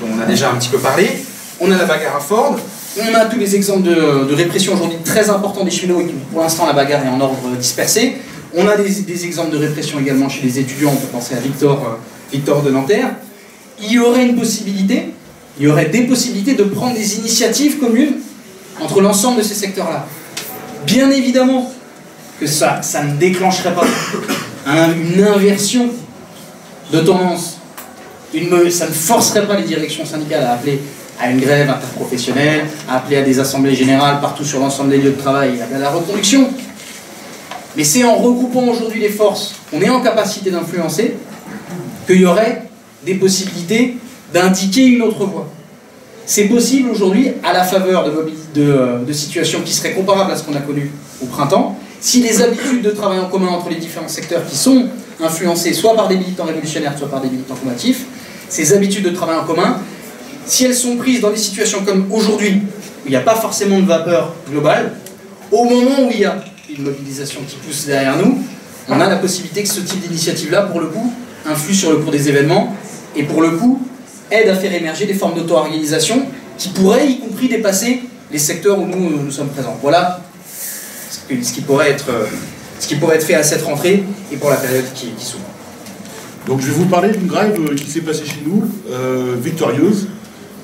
dont on a déjà un petit peu parlé. On a la bagarre à Ford. On a tous les exemples de, répression aujourd'hui très importants des cheminots et pour l'instant la bagarre est en ordre dispersé. On a des, exemples de répression également chez les étudiants, on peut penser à Victor, euh, Victor de Nanterre. Il y aurait une possibilité, il y aurait des possibilités de prendre des initiatives communes entre l'ensemble de ces secteurs-là. Bien évidemment que ça, ça ne déclencherait pas une inversion de tendance. Ça ne forcerait pas les directions syndicales à appeler à une grève interprofessionnelle, à appeler à des assemblées générales partout sur l'ensemble des lieux de travail, à la reconduction. Mais c'est en regroupant aujourd'hui les forces qu'on est en capacité d'influencer qu'il y aurait des possibilités d'indiquer une autre voie. C'est possible aujourd'hui à la faveur de, de, situations qui seraient comparables à ce qu'on a connu au printemps, si les habitudes de travail en commun entre les différents secteurs qui sont influencées soit par des militants révolutionnaires, soit par des militants combatifs, ces habitudes de travail en commun si elles sont prises dans des situations comme aujourd'hui, où il n'y a pas forcément de vapeur globale, au moment où il y a une mobilisation qui pousse derrière nous, on a la possibilité que ce type d'initiative-là, pour le coup, influe sur le cours des événements et pour le coup, aide à faire émerger des formes d'auto-organisation qui pourraient, y compris, dépasser les secteurs où nous, nous sommes présents. Voilà ce qui, pourrait être, ce qui pourrait être fait à cette rentrée et pour la période qui, s'ouvre. Donc je vais vous parler d'une grève qui s'est passée chez nous, euh, victorieuse,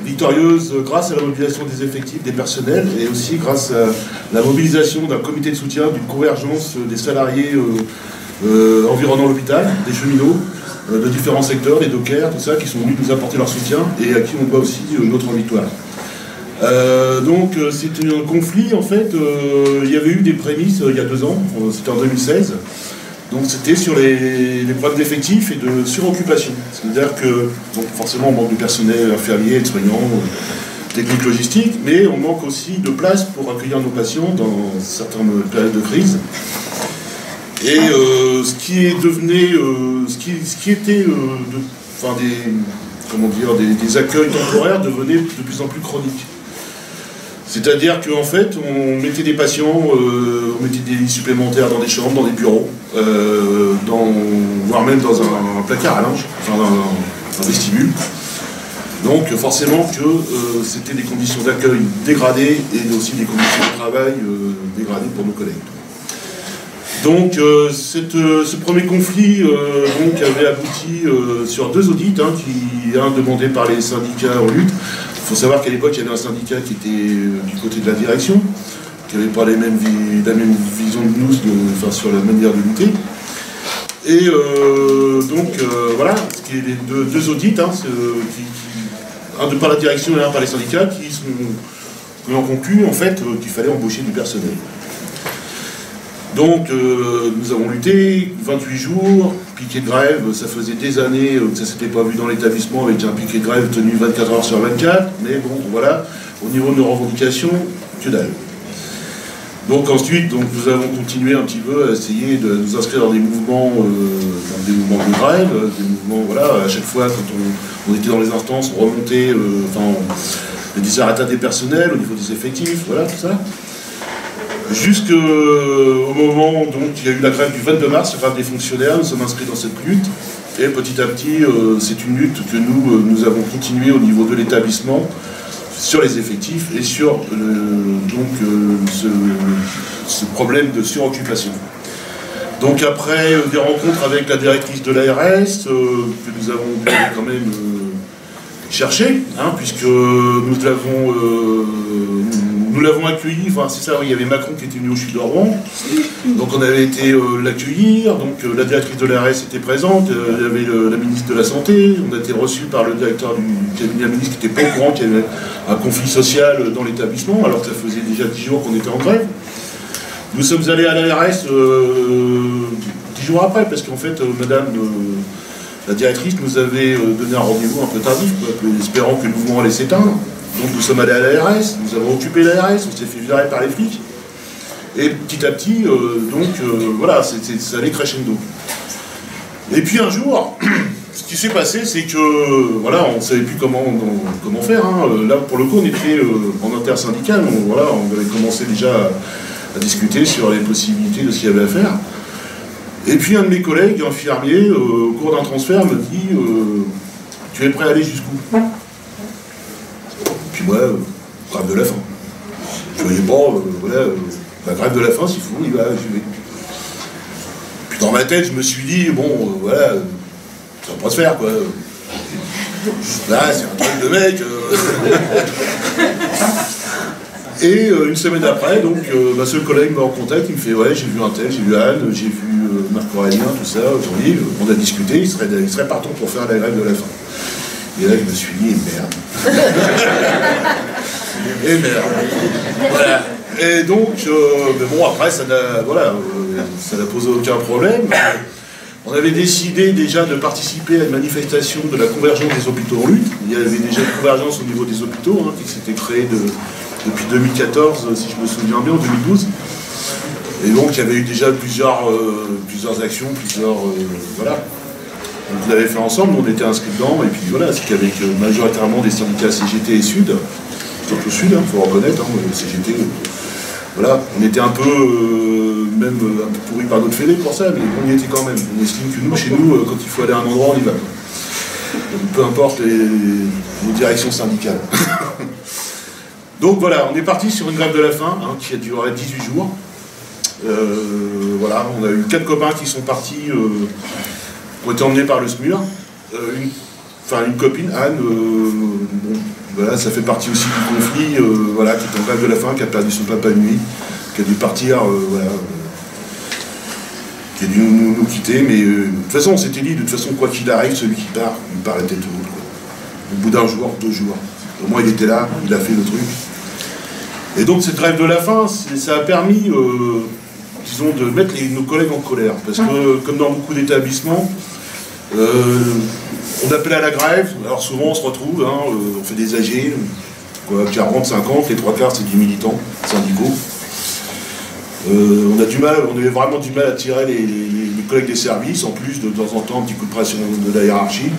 victorieuse grâce à la mobilisation des effectifs, des personnels, et aussi grâce à la mobilisation d'un comité de soutien, d'une convergence des salariés euh, euh, environnant l'hôpital, des cheminots, euh, de différents secteurs, des dockers, tout ça, qui sont venus nous apporter leur soutien et à qui on doit aussi notre victoire. donc c'était un conflit, en fait, il y avait eu des prémices il y a deux ans, c'était en 2016, donc c'était sur les, problèmes d'effectifs et de suroccupation. C'est-à-dire que donc forcément on manque de personnel infirmier, de soignants, euh, techniques logistiques, mais on manque aussi de place pour accueillir nos patients dans certaines périodes de crise. Et euh, ce qui est devenu, euh, ce, qui, était des, comment dire, des accueils temporaires devenait de plus en plus chroniques. C'est-à-dire qu'en fait, on mettait des patients, euh, on mettait des lits supplémentaires dans des chambres, dans des bureaux, euh, voire même dans un, placard à linge, enfin dans un, vestibule. Donc forcément que euh, c'était des conditions d'accueil dégradées et aussi des conditions de travail dégradées pour nos collègues. Donc ce premier conflit avait abouti sur deux audits, hein, qui, un demandé par les syndicats en lutte il faut savoir qu'à l'époque, il y avait un syndicat qui était euh, du côté de la direction, qui n'avait pas les mêmes la même vision que nous enfin, sur la manière de lutter. Et euh, donc, euh, voilà, ce qui est les deux, audits, hein, un de par la direction et un par les syndicats, qui, sont, ont conclu en fait qu'il fallait embaucher du personnel. Donc euh, nous avons lutté 28 jours, piquet de grève, ça faisait des années que ça ne s'était pas vu dans l'établissement avec un piquet de grève tenu 24 heures sur 24, mais bon voilà, au niveau de nos revendications, que dalle. Donc ensuite, donc, nous avons continué un petit peu à essayer de nous inscrire dans des mouvements, euh, des mouvements de grève, des mouvements, voilà, à chaque fois quand on, était dans les instances, on remontait, euh, enfin, on, disait des personnels au niveau des effectifs, voilà, tout ça. Jusqu'au moment où il y a eu la grève du 22 mars, la grève des fonctionnaires, nous sommes inscrits dans cette lutte. Et petit à petit, euh, c'est une lutte que nous, euh, nous avons continué au niveau de l'établissement sur les effectifs et sur euh, donc, ce, problème de suroccupation. Donc après des rencontres avec la directrice de l'ARS, que nous avons dû quand même cherché, hein, puisque nous l'avons nous l'avons accueilli, enfin c'est ça, il y avait Macron qui était venu au sud de donc on avait été l'accueillir, donc la directrice de l'ARS était présente, il y avait la ministre de la Santé, on a été reçu par le directeur du cabinet ministre qui n'était pas au courant qu'il y avait un conflit social dans l'établissement, alors que ça faisait déjà dix jours qu'on était en grève. Nous sommes allés à l'ARS dix jours après, parce qu'en fait, madame la directrice nous avait euh, donné un rendez-vous un peu tardif, espérant que le mouvement allait s'éteindre. Donc nous sommes allés à l'ARS, nous avons occupé l'ARS, on s'est fait virer par les flics. Et petit à petit, euh, donc euh, voilà, ça allait crescendo. Et puis un jour, ce qui s'est passé, c'est que voilà, on ne savait plus comment, faire. Hein. Là, pour le coup, on était en intersyndical, on, voilà, on avait commencé déjà à, à discuter sur les possibilités de ce qu'il y avait à faire. Et puis un de mes collègues, infirmier, euh, au cours d'un transfert, me dit euh, Tu es prêt à aller jusqu'où? Moi, euh, grève de la faim. Je voyais bon, voilà, la grève de la faim, s'il faut, il va, je vais. Puis dans ma tête, je me suis dit Bon, voilà, ça va pas se faire, quoi. Là, c'est un truc de mec. Et une semaine après, donc, ma seule collègue me recontacte, il me fait Ouais, j'ai vu un tel, j'ai vu Anne, j'ai vu Marc Aurélien, tout ça, aujourd'hui, on a discuté, il serait, il serait partant pour faire la grève de la faim. Et là, je me suis dit, merde. et merde. Voilà. Et donc, euh, mais bon, après, ça n'a voilà, euh, posé aucun problème. On avait décidé déjà de participer à une manifestation de la convergence des hôpitaux en lutte. Il y avait déjà une convergence au niveau des hôpitaux hein, qui s'était créée depuis 2014, si je me souviens bien, en 2012. Et donc il y avait eu déjà plusieurs, euh, plusieurs actions, plusieurs. Voilà. On l'avait fait ensemble, on était inscrits dedans, et puis voilà, c'est qu'avec euh, majoritairement des syndicats CGT et Sud, surtout Sud, il hein, faut reconnaître, hein, le CGT, voilà, on était un peu, même un peu pourri par notre fédé pour ça, mais on y était quand même. On estime que nous, chez nous, quand il faut aller à un endroit, on y va. Peu importe les, directions syndicales. Donc voilà, on est parti sur une grève de la faim hein, qui a duré 18 jours. Euh, voilà, on a eu quatre copains qui sont partis, euh, ont été emmenés par le SMUR. Euh, enfin, une copine, Anne, voilà, ça fait partie aussi du conflit, voilà, qui est en grève de la faim, qui a perdu son papa nuit, qui a dû partir, voilà, qui a dû nous, quitter, mais de toute façon, on s'était dit, de toute façon, quoi qu'il arrive, celui qui part, il part la tête haute. Au bout d'un jour, deux jours. Au moins, il était là, il a fait le truc. Et donc, cette grève de la faim, ça a permis disons, de mettre nos collègues en colère. Parce que, comme dans beaucoup d'établissements, euh, on appelle à la grève, alors souvent on se retrouve, hein, euh, on fait des AG, quoi, 40, 50, les trois quarts c'est du militant syndicaux. Euh, on a du mal, on avait vraiment du mal à tirer les, collègues des services, en plus de, de temps en temps un petit coup de pression de la hiérarchie.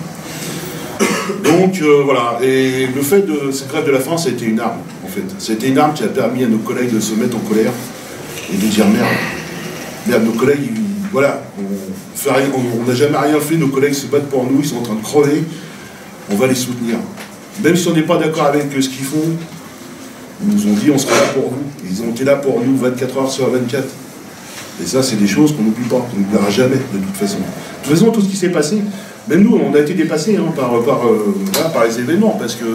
Donc voilà, et le fait de cette grève de la faim, ça a été une arme, en fait. C'était une arme qui a permis à nos collègues de se mettre en colère et de dire merde, nos collègues, voilà, on n'a jamais rien fait, nos collègues se battent pour nous, ils sont en train de crever, on va les soutenir. Même si on n'est pas d'accord avec ce qu'ils font, ils nous ont dit on sera là pour vous. Ils ont été là pour nous 24 heures sur 24. Et ça, c'est des choses qu'on n'oublie pas, qu'on n'oubliera jamais, de toute façon. De toute façon, tout ce qui s'est passé, même nous, on a été dépassés hein, euh, par, les événements, parce qu'il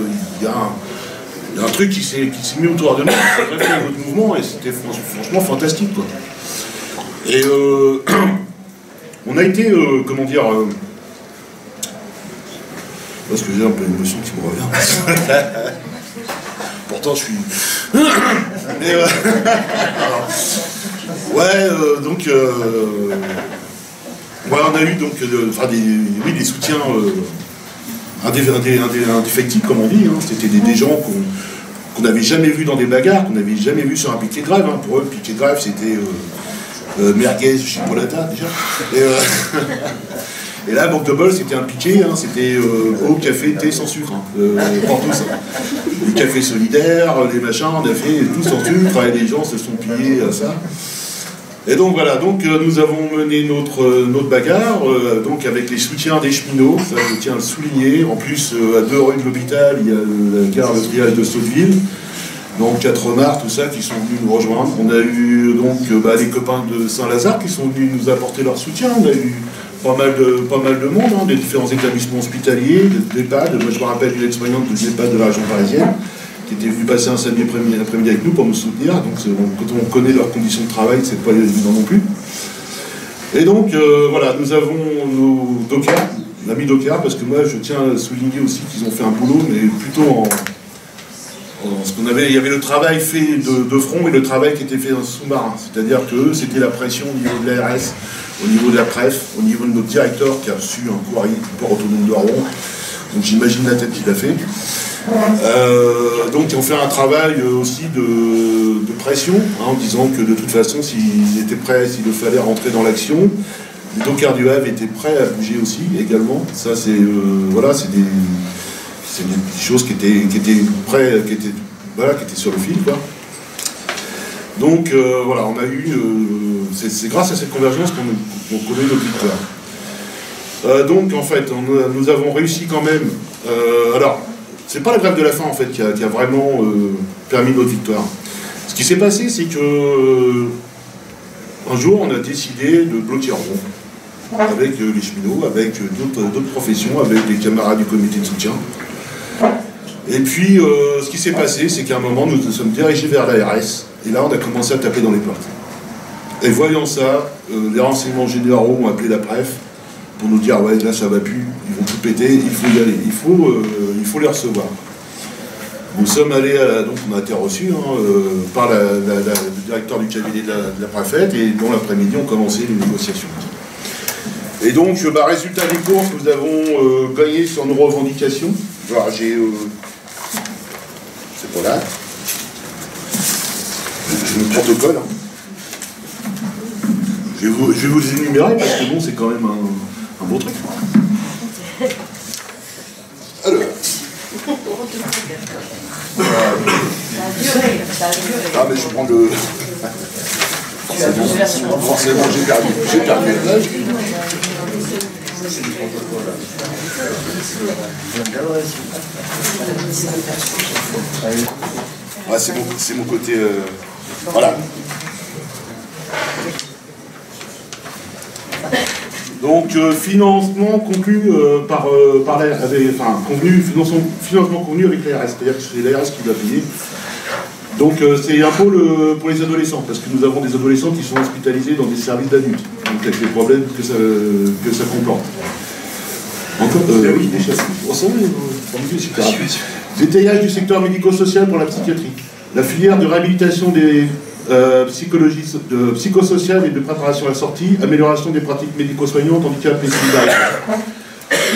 y, y, a un truc qui s'est mis autour de nous, qui a fait notre mouvement, et c'était franchement fantastique. Quoi. Et euh, on a été, euh, comment dire, euh, parce que j'ai un peu d'émotion qui me revient. Pourtant, je suis. Mais, ouais, donc. Ouais, on a eu donc des, oui, des soutiens indéfectibles, comme on dit. Hein. C'était des, gens qu'on n'avait jamais vus dans des bagarres, qu'on n'avait jamais vus sur un piquet de grève. Hein. Pour eux, le piquet de grève, c'était euh, merguez chipolata déjà. Et, euh, et là, bol, c'était un piqué, hein, c'était euh, eau, café, thé sans sucre, hein, pour tous. Hein. Les cafés solidaires, les machins, on a fait tout sans sucre, et les gens se sont pillés à ça. Et donc voilà, donc nous avons mené notre, notre bagarre, donc avec les soutiens des cheminots, ça je tiens à souligner. En plus, à deux rues de l'hôpital, il y a la gare de triage de Sauteville donc quatre renards, tout ça, qui sont venus nous rejoindre. On a eu donc bah, les copains de Saint-Lazare qui sont venus nous apporter leur soutien. On a eu pas mal de, pas mal de monde, hein, des différents établissements hospitaliers, d'EHPAD. Moi, je me rappelle d'une expérience de l'EHPAD de la région parisienne qui était venu passer un samedi après-midi avec nous pour me soutenir. Donc, quand on connaît leurs conditions de travail, c'est pas évident non plus. Et donc, euh, voilà, nous avons nos dockers, l'ami docker, parce que moi, je tiens à souligner aussi qu'ils ont fait un boulot, mais plutôt en, avait, il y avait le travail fait de, front et le travail qui était fait en sous-marin. C'est-à-dire que c'était la pression au niveau de l'ARS, au niveau de la PREF, au niveau de notre directeur qui a reçu un courrier du port autonome de Rouen. Donc j'imagine la tête qu'il a fait. Euh, donc ils ont fait un travail aussi de, pression, hein, en disant que de toute façon, s'ils étaient prêts, s'il fallait rentrer dans l'action, les dockers du Havre étaient prêts à bouger aussi également. Ça, c'est euh, voilà, c'est des, des, choses qui étaient, qui prêts, qui étaient, voilà, qui sur le fil. Quoi. Donc euh, voilà, on a eu. c'est grâce à cette convergence qu'on qu connaît nos victoires. donc en fait, nous avons réussi quand même. alors, c'est pas la grève de la faim en fait qui a, vraiment euh, permis notre victoire. Ce qui s'est passé, c'est que euh, un jour, on a décidé de bloquer Rouen avec euh, les cheminots, avec d'autres professions, avec les camarades du comité de soutien. Et puis, ce qui s'est passé, c'est qu'à un moment, nous nous sommes dirigés vers l'ARS, et là, on a commencé à taper dans les portes. Et voyant ça, les renseignements généraux ont appelé la PREF pour nous dire ouais là ça va plus, ils vont tout péter, il faut y aller, il faut, il faut les recevoir. Nous sommes allés, à donc on a été reçus hein, euh, par le directeur du cabinet de la, préfète et dans l'après-midi on commençait les négociations. Et donc, bah, résultat des courses, nous avons euh, gagné sur nos revendications. J'ai. C'est pas là. J'ai le protocole. Hein. Je, vais vous, je, vais vous, énumérer parce que bon, c'est quand même un, un truc. Alors. Ah mais je prends le... Forcément j'ai perdu, j'ai perdu l'âge. Ah, c'est mon, mon, côté... Euh, voilà. Donc euh, financement conclu euh, par, euh, par la, enfin convenu, financement, financement convenu avec l'ARS, c'est-à-dire que c'est l'ARS qui va payer. Donc c'est un pôle pour les adolescents, parce que nous avons des adolescents qui sont hospitalisés dans des services d'adultes, donc avec les problèmes que ça, que ça comporte. Encore euh, oui, déjà, Détaillage du secteur médico-social pour la psychiatrie. La filière de réhabilitation des euh, de psychosociale et de préparation à la sortie, amélioration des pratiques médico-soignantes, handicap et solidarité.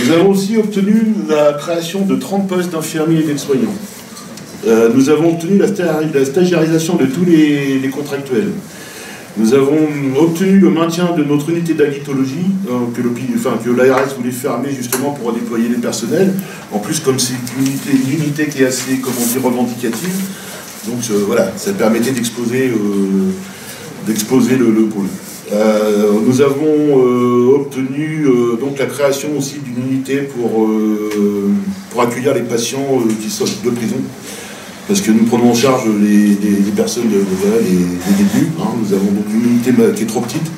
Nous avons aussi obtenu la création de 30 postes d'infirmiers et d'aides-soignants. Euh, nous avons obtenu la, stagiarisation de tous les, contractuels. Nous avons obtenu le maintien de notre unité d'agitologie, euh, que, l'ARS voulait fermer justement pour déployer les personnels. En plus, comme c'est une unité, qui est assez, comment dire, revendicative, donc euh, voilà, ça permettait d'exposer euh, le, pôle. Nous avons obtenu donc la création aussi d'une unité pour, pour accueillir les patients qui sortent de prison, parce que nous prenons en charge les, personnes de, les, débuts. Nous avons donc une unité qui est trop petite,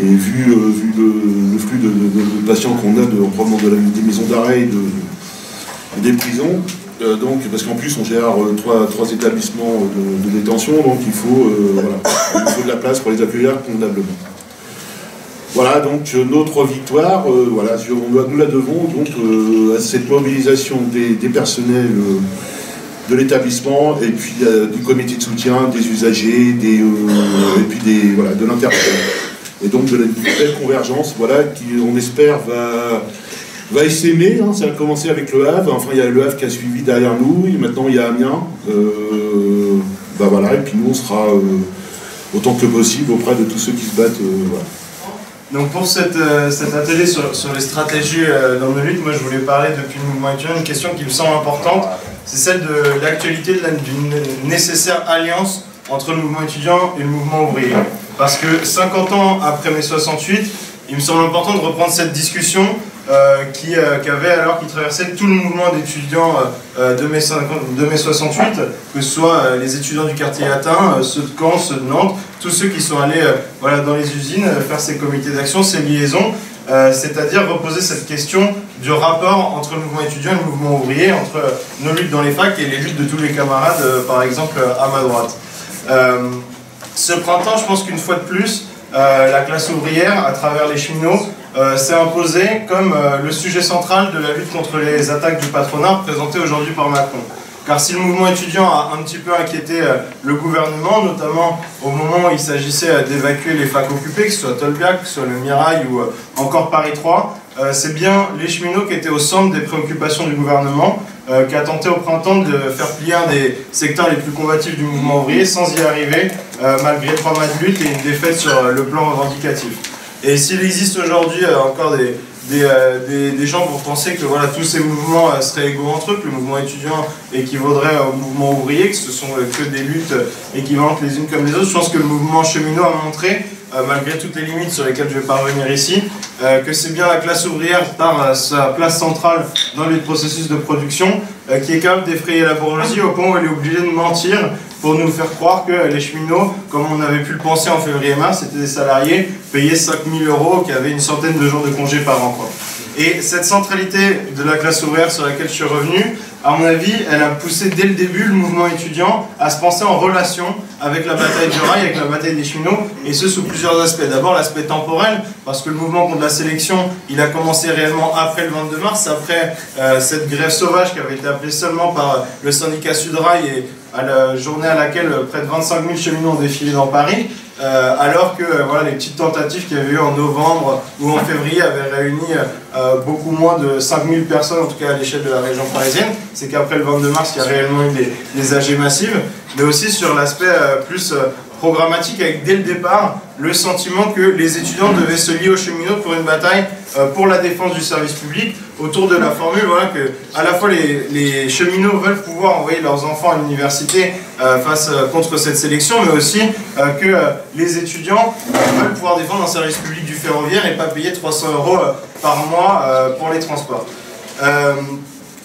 et vu, vu le, flux de, patients qu'on a de, en provenant de des maisons d'arrêt et des prisons, euh, donc, parce qu'en plus on gère euh, trois, établissements de, détention, donc il faut, euh, voilà, il faut de la place pour les accueillir convenablement. Voilà donc notre victoire, voilà, nous la devons donc à cette mobilisation des, personnels de l'établissement et puis du comité de soutien, des usagers, des, et puis des, voilà, de l'interprète. Et donc de la belle convergence, voilà, qui on espère va va s'aimer, hein, ça a commencé avec le Havre, enfin il y a le Havre qui a suivi derrière nous, et maintenant il y a Amiens. Euh, bah voilà, et puis nous on sera euh, autant que possible auprès de tous ceux qui se battent. Euh, Donc pour cette, cet atelier sur, les stratégies dans nos luttes, moi je voulais parler depuis le mouvement étudiant une question qui me semble importante, c'est celle de l'actualité d'une nécessaire alliance entre le mouvement étudiant et le mouvement ouvrier. Parce que 50 ans après mai 68, il me semble important de reprendre cette discussion euh, qui, euh, avait alors qui traversait tout le mouvement d'étudiants euh, de, mai 68, que ce soit les étudiants du quartier latin, ceux de Caen, ceux de Nantes, tous ceux qui sont allés voilà, dans les usines faire ces comités d'action, ces liaisons. C'est-à-dire reposer cette question du rapport entre le mouvement étudiant et le mouvement ouvrier, entre nos luttes dans les facs et les luttes de tous les camarades, par exemple, à ma droite. ce printemps, je pense qu'une fois de plus, la classe ouvrière, à travers les cheminots, s'est imposée comme le sujet central de la lutte contre les attaques du patronat présentées aujourd'hui par Macron. Car si le mouvement étudiant a un petit peu inquiété euh, le gouvernement, notamment au moment où il s'agissait euh, d'évacuer les facs occupés, que ce soit Tolbiac, que ce soit le Mirail ou euh, encore Paris 3, c'est bien les cheminots qui étaient au centre des préoccupations du gouvernement, qui a tenté au printemps de faire plier un des secteurs les plus combatifs du mouvement ouvrier sans y arriver, malgré trois mois de lutte et une défaite sur le plan revendicatif. Et s'il existe aujourd'hui encore des, euh, des, des, gens pour penser que voilà, tous ces mouvements euh, seraient égaux entre eux, que le mouvement étudiant équivaudrait au mouvement ouvrier, que ce sont euh, que des luttes équivalentes les unes comme les autres. Je pense que le mouvement cheminot a montré, malgré toutes les limites sur lesquelles je vais parvenir ici, que c'est bien la classe ouvrière par sa place centrale dans les processus de production qui est capable d'effrayer la bourgeoisie au point où elle est obligée de mentir pour nous faire croire que les cheminots, comme on avait pu le penser en février-mars, c'était des salariés payés 5000 euros qui avaient une centaine de jours de congés par an. Quoi. Et cette centralité de la classe ouvrière sur laquelle je suis revenu, à mon avis, elle a poussé dès le début le mouvement étudiant à se penser en relation avec la bataille du rail, avec la bataille des cheminots, et ce sous plusieurs aspects. D'abord l'aspect temporel, parce que le mouvement contre la sélection, il a commencé réellement après le 22 mars, après euh, cette grève sauvage qui avait été appelée seulement par le syndicat Sudrail et à la journée à laquelle près de 25 000 cheminots ont défilé dans Paris, euh, alors que euh, voilà, les petites tentatives qu'il y avait eu en novembre ou en février avaient réuni euh, beaucoup moins de 5 000 personnes, en tout cas à l'échelle de la région parisienne. C'est qu'après le 22 mars, il y a réellement eu des, des AG massives, mais aussi sur l'aspect plus programmatique avec dès le départ le sentiment que les étudiants devaient se lier aux cheminots pour une bataille euh, pour la défense du service public autour de la formule voilà, que à la fois les, cheminots veulent pouvoir envoyer leurs enfants à l'université euh, face euh, contre cette sélection mais aussi que les étudiants veulent pouvoir défendre un service public du ferroviaire et pas payer 300 euros par mois pour les transports.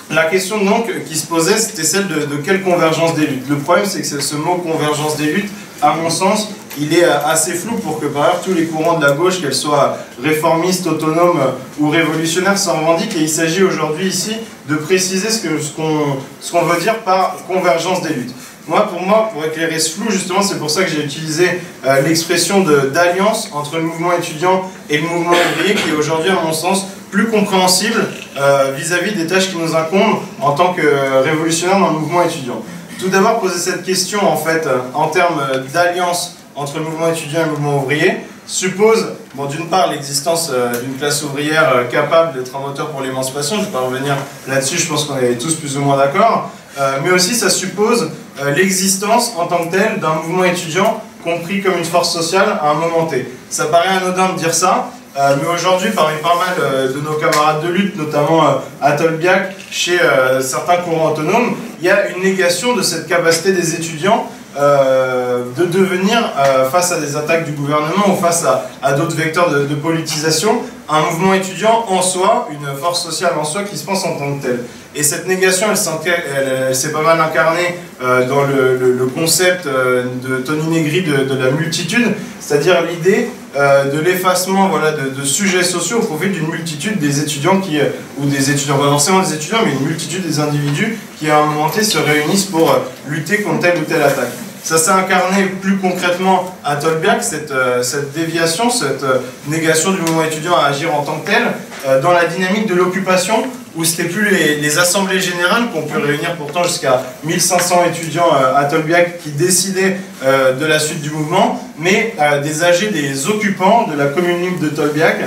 La question donc qui se posait, c'était celle de, quelle convergence des luttes. Le problème, c'est que ce mot convergence des luttes, à mon sens, il est assez flou pour que par ailleurs tous les courants de la gauche, qu'elles soient réformistes, autonomes ou révolutionnaires, s'en revendiquent. Et il s'agit aujourd'hui ici de préciser ce qu'on ce veut dire par convergence des luttes. Moi, pour moi, pour éclairer ce flou, justement, c'est pour ça que j'ai utilisé euh, l'expression d'alliance entre le mouvement étudiant et le mouvement ouvrier, qui est aujourd'hui, à mon sens, plus compréhensible euh, vis-à-vis -vis des tâches qui nous incombent en tant que révolutionnaires dans le mouvement étudiant. Tout d'abord, poser cette question, en fait, en termes d'alliance entre le mouvement étudiant et le mouvement ouvrier suppose, bon, d'une part, l'existence euh, d'une classe ouvrière euh, capable d'être un moteur pour l'émancipation, je ne vais pas revenir là-dessus, je pense qu'on est tous plus ou moins d'accord, euh, mais aussi ça suppose l'existence en tant que telle d'un mouvement étudiant compris comme une force sociale à un moment T. Ça paraît anodin de dire ça, mais aujourd'hui, parmi pas mal de nos camarades de lutte, notamment à Tolbiac, chez certains courants autonomes, il y a une négation de cette capacité des étudiants euh, de devenir, euh, face à des attaques du gouvernement ou face à, d'autres vecteurs de, politisation, un mouvement étudiant en soi, une force sociale en soi qui se pense en tant que telle. Et cette négation, elle, s'est pas mal incarnée euh, dans le, concept de Tony Negri de, la multitude, c'est-à-dire l'idée de l'effacement voilà, de, sujets sociaux au profit d'une multitude des étudiants qui, ou des étudiants, pas forcément des étudiants, mais une multitude des individus qui à un moment T se réunissent pour lutter contre telle ou telle attaque. Ça s'est incarné plus concrètement à Tolbiac, cette, euh, cette déviation, cette euh, négation du mouvement étudiant à agir en tant que tel, euh, dans la dynamique de l'occupation, où c'était plus les, assemblées générales qu'on peut réunir pourtant jusqu'à 1500 étudiants à Tolbiac qui décidaient de la suite du mouvement, mais des âgés des occupants de la commune libre de Tolbiac,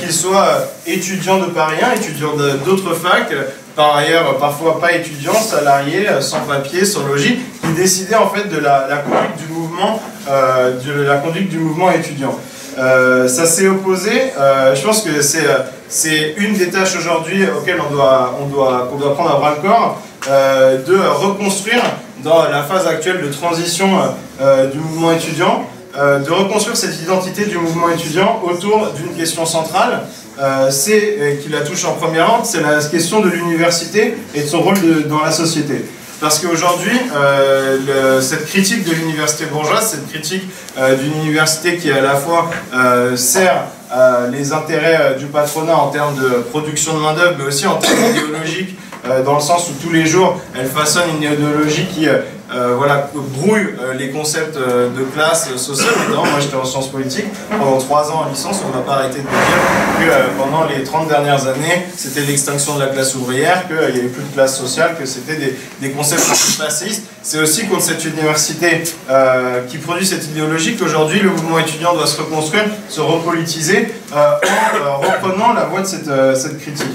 qu'ils soient étudiants de Paris 1, étudiants d'autres facs, par ailleurs parfois pas étudiants, salariés, sans papier, sans logis, qui décidaient en fait de la, conduite du mouvement, euh, de la conduite du mouvement étudiant. Euh, ça s'est opposé. Euh, je pense que c'est c'est une des tâches aujourd'hui auxquelles on doit on doit qu'on doit prendre à bras le corps de reconstruire dans la phase actuelle de transition du mouvement étudiant, de reconstruire cette identité du mouvement étudiant autour d'une question centrale euh, c'est, euh, qui la touche en première ordre, c'est la question de l'université et de son rôle dans la société. Parce qu'aujourd'hui, euh, cette critique de l'université bourgeoise, cette critique d'une université qui à la fois sert les intérêts du patronat en termes de production de main-d'œuvre, mais aussi en termes idéologiques, dans le sens où tous les jours, elle façonne une idéologie qui euh, voilà, brouille euh, les concepts euh, de classe sociale. Moi j'étais en sciences politiques pendant trois ans en licence, on n'a pas arrêté de dire que pendant les 30 dernières années, c'était l'extinction de la classe ouvrière, qu'il n'y avait plus de classe sociale, que c'était des, des, concepts fascistes. C'est aussi contre cette université qui produit cette idéologie qu'aujourd'hui le mouvement étudiant doit se reconstruire, se repolitiser en reprenant la voie de cette critique.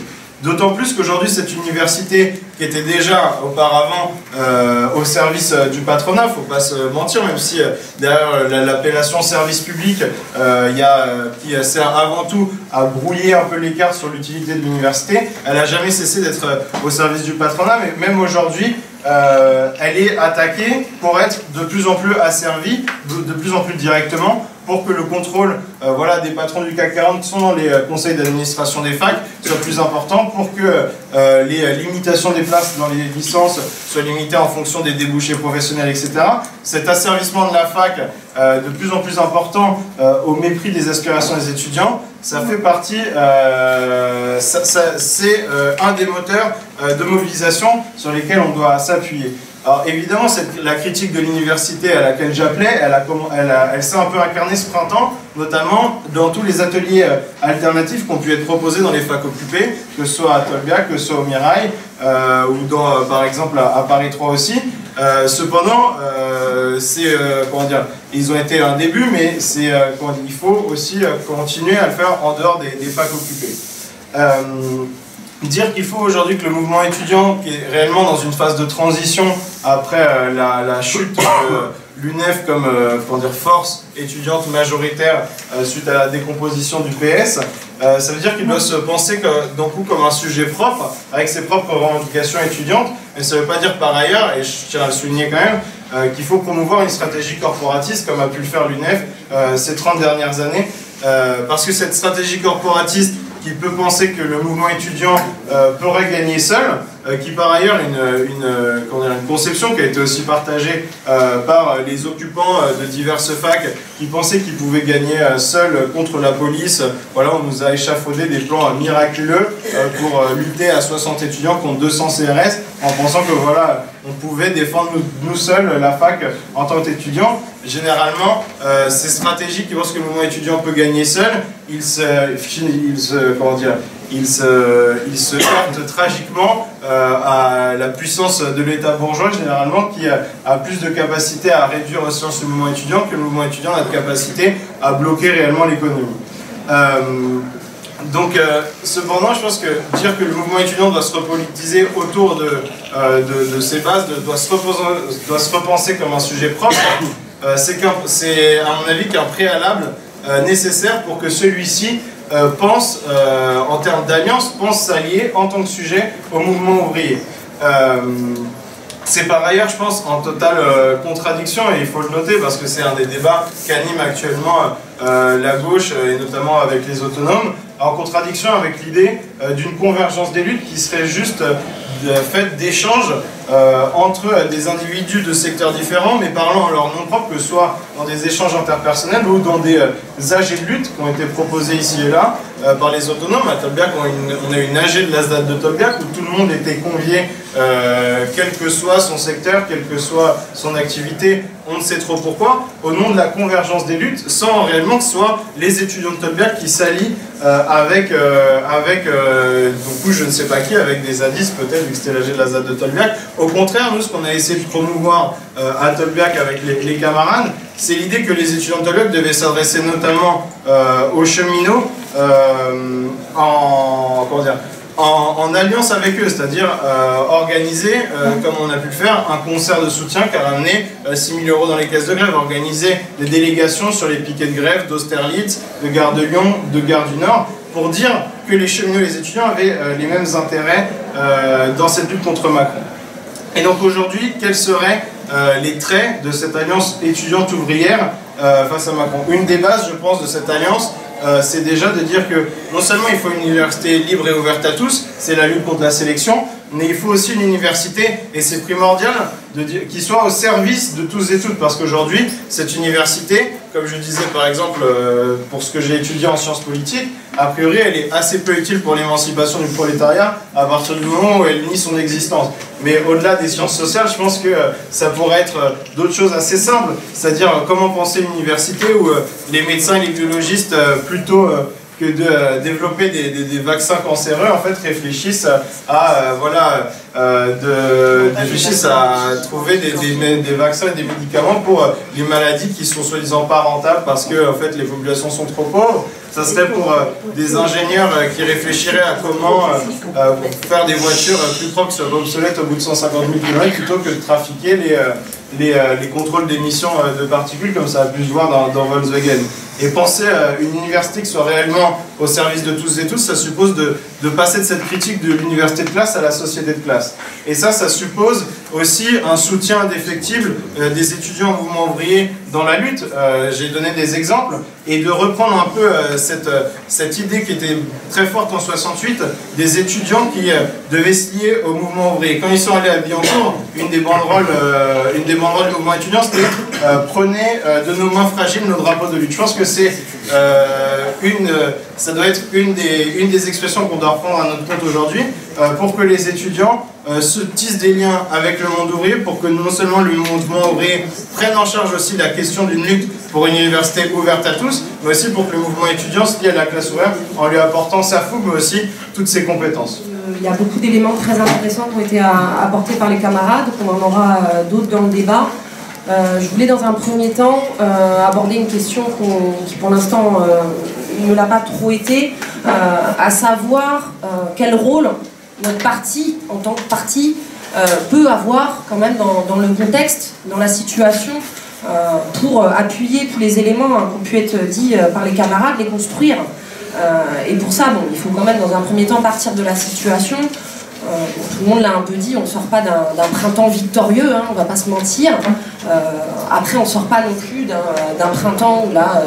D'autant plus qu'aujourd'hui, cette université, qui était déjà auparavant euh, au service euh, du patronat, faut pas se mentir, même si euh, derrière l'appellation service public, y a, qui sert avant tout à brouiller un peu l'écart sur l'utilité de l'université, elle n'a jamais cessé d'être au service du patronat, mais même aujourd'hui, elle est attaquée pour être de plus en plus asservie, de plus en plus directement pour que le contrôle euh, voilà, des patrons du CAC 40 qui sont dans les euh, conseils d'administration des facs soit plus important, pour que euh, les limitations des places dans les licences soient limitées en fonction des débouchés professionnels, etc. Cet asservissement de la fac de plus en plus important au mépris des aspirations des étudiants, ça fait partie, c'est un des moteurs de mobilisation sur lesquels on doit s'appuyer. Alors évidemment, la critique de l'université à laquelle j'appelais, elle, s'est un peu incarnée ce printemps, notamment dans tous les ateliers euh, alternatifs qui ont pu être proposés dans les facs occupées, que ce soit à Tolbiac, que ce soit au Mirail, euh, ou dans, euh, par exemple à, Paris 3 aussi. cependant, ils ont été un début, mais il faut aussi continuer à le faire en dehors des, des facs occupées dire qu'il faut aujourd'hui que le mouvement étudiant, qui est réellement dans une phase de transition après euh, la, chute de l'UNEF comme euh, dire, force étudiante majoritaire euh, suite à la décomposition du PS, ça veut dire qu'il doit se penser d'un coup comme un sujet propre, avec ses propres revendications étudiantes, mais ça ne veut pas dire par ailleurs, et je tiens à le souligner quand même, qu'il faut promouvoir une stratégie corporatiste comme a pu le faire l'UNEF ces 30 dernières années, parce que cette stratégie corporatiste qui peut penser que le mouvement étudiant euh, pourrait gagner seul, euh, qui par ailleurs une, une, euh, une, conception qui a été aussi partagée par les occupants de diverses facs qui pensaient qu'ils pouvaient gagner seuls contre la police. Voilà, on nous a échafaudé des plans miraculeux pour lutter à 60 étudiants contre 200 CRS en pensant que voilà, on pouvait défendre nous, seuls la fac en tant qu'étudiant. Généralement, ces stratégies qui pensent que le mouvement étudiant peut gagner seul, ils se, ils comment se, il se heurte tragiquement euh, à la puissance de l'État bourgeois, généralement, qui a, plus de capacité à réduire le mouvement étudiant que le mouvement étudiant a de capacité à bloquer réellement l'économie. Euh, donc, euh, cependant, je pense que dire que le mouvement étudiant doit se repolitiser autour de, de, ses bases, doit, se doit se repenser comme un sujet propre, c'est à mon avis qu'un préalable nécessaire pour que celui-ci euh, pense, euh, en termes d'alliance, pense s'allier en tant que sujet au mouvement ouvrier. Euh, c'est par ailleurs, je pense, en totale contradiction, et il faut le noter parce que c'est un des débats qu'anime actuellement la gauche, et notamment avec les autonomes, en contradiction avec l'idée d'une convergence des luttes qui serait juste faite d'échanges euh, entre des individus de secteurs différents, mais parlant en leur nom propre, que ce soit dans des échanges interpersonnels ou dans des euh, AG de lutte qui ont été proposés ici et là euh, par les autonomes. À Tolbiac, on a une, AG de l'ASDAT de Tolbiac où tout le monde était convié, quel que soit son secteur, quelle que soit son activité, on ne sait trop pourquoi, au nom de la convergence des luttes, sans réellement que ce soit les étudiants de Tolbiac qui s'allient avec, avec donc, je ne sais pas qui, avec des zadis peut-être, vu que c'était l'AG de l'ASDAT de Tolbiac, au contraire, nous, ce qu'on a essayé de promouvoir euh, à Tolbiac avec les, camarades, c'est l'idée que les Tolbiac devaient s'adresser notamment euh, aux cheminots euh, en, en, alliance avec eux, c'est-à-dire organiser, comme on a pu le faire, un concert de soutien qui a ramené 6 000 euros dans les caisses de grève, organiser des délégations sur les piquets de grève d'Austerlitz, de Gare de Lyon, de Gare du Nord, pour dire que les cheminots et les étudiants avaient les mêmes intérêts dans cette lutte contre Macron. Et donc aujourd'hui, quels seraient euh, les traits de cette alliance étudiante ouvrière euh, face à Macron. Une des bases, je pense, de cette alliance, euh, c'est déjà de dire que non seulement il faut une université libre et ouverte à tous, c'est la lutte contre la sélection, mais il faut aussi une université, et c'est primordial, qui soit au service de tous et toutes, parce qu'aujourd'hui, cette université, comme je disais par exemple, euh, pour ce que j'ai étudié en sciences politiques, a priori elle est assez peu utile pour l'émancipation du prolétariat à partir du moment où elle nie son existence. Mais au-delà des sciences sociales, je pense que euh, ça pourrait être euh, d'autres choses assez simples, c'est-à-dire comment penser une université où les médecins et les biologistes plutôt que de euh, développer des, des, vaccins cancéreux, en fait, réfléchissent à, euh, voilà, euh, de, réfléchissent à trouver des, des, vaccins et des médicaments pour les maladies qui sont soi-disant pas rentables parce que, en fait, les populations sont trop pauvres. Ça serait pour des ingénieurs qui réfléchiraient à comment faire des voitures plus propres obsolètes au bout de 150 000 km plutôt que de trafiquer les, les, les contrôles d'émissions de particules comme ça a pu se voir dans, dans Volkswagen. Et penser à une université qui soit réellement au service de tous et tous, ça suppose de, de passer de cette critique de l'université de classe à la société de classe. Et ça, ça suppose aussi un soutien indéfectible euh, des étudiants en mouvement ouvrier dans la lutte. Euh, j'ai donné des exemples. Et de reprendre un peu euh, cette, cette idée qui était très forte en 68, des étudiants qui devaient se lier au mouvement ouvrier. Quand ils sont allés à Billancourt, une des banderoles, une des banderoles du mouvement étudiant, c'était Prenez de nos mains fragiles nos drapeaux de lutte. Je pense que c'est une, ça doit être une des, une des expressions qu'on doit reprendre à notre compte aujourd'hui pour que les étudiants euh, se tissent des liens avec le monde ouvrier pour que non seulement le mouvement ouvrier prenne en charge aussi la question d'une lutte pour une université ouverte à tous, mais aussi pour que le mouvement étudiant se lie à la classe ouverte en lui apportant sa fougue, mais aussi toutes ses compétences. Euh, il y a beaucoup d'éléments très intéressants qui ont été apportés par les camarades, on en aura euh, d'autres dans le débat. Je voulais dans un premier temps aborder une question qui pour l'instant ne l'a pas trop été, à savoir quel rôle notre parti, en tant que parti, euh, peut avoir quand même dans, le contexte, dans la situation, euh, pour appuyer tous les éléments hein, qui ont pu être dits euh, par les camarades, les construire. et pour ça, bon, il faut quand même dans un premier temps partir de la situation. Tout le monde l'a un peu dit, on ne sort pas d'un printemps victorieux, hein, on ne va pas se mentir. après, on ne sort pas non plus d'un printemps où la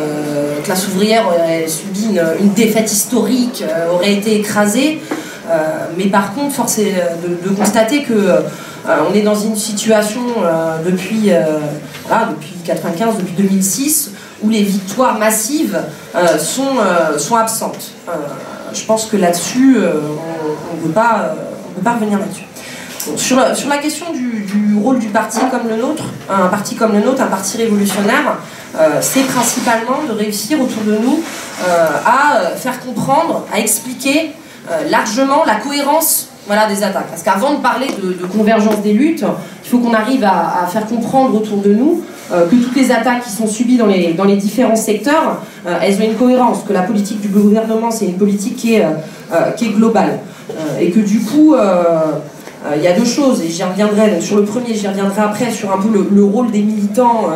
classe ouvrière aurait subi une, défaite historique, aurait été écrasée. Euh, mais par contre, force est de, constater que euh, on est dans une situation euh, depuis, depuis 95, depuis 2006, où les victoires massives sont, sont absentes. je pense que là-dessus, on ne peut, pas, pas revenir là-dessus. Sur, la question du, rôle du parti comme le nôtre, un parti comme le nôtre, un parti révolutionnaire, c'est principalement de réussir autour de nous à faire comprendre, à expliquer euh, largement la cohérence voilà, des attaques. Parce qu'avant de parler de, convergence des luttes, il faut qu'on arrive à, faire comprendre autour de nous euh, que toutes les attaques qui sont subies dans les, dans les différents secteurs, euh, elles ont une cohérence, que la politique du gouvernement, c'est une politique qui est, qui est globale. et que du coup, il y a deux choses, et j'y reviendrai, sur le premier, j'y reviendrai après, sur un peu le, rôle des militants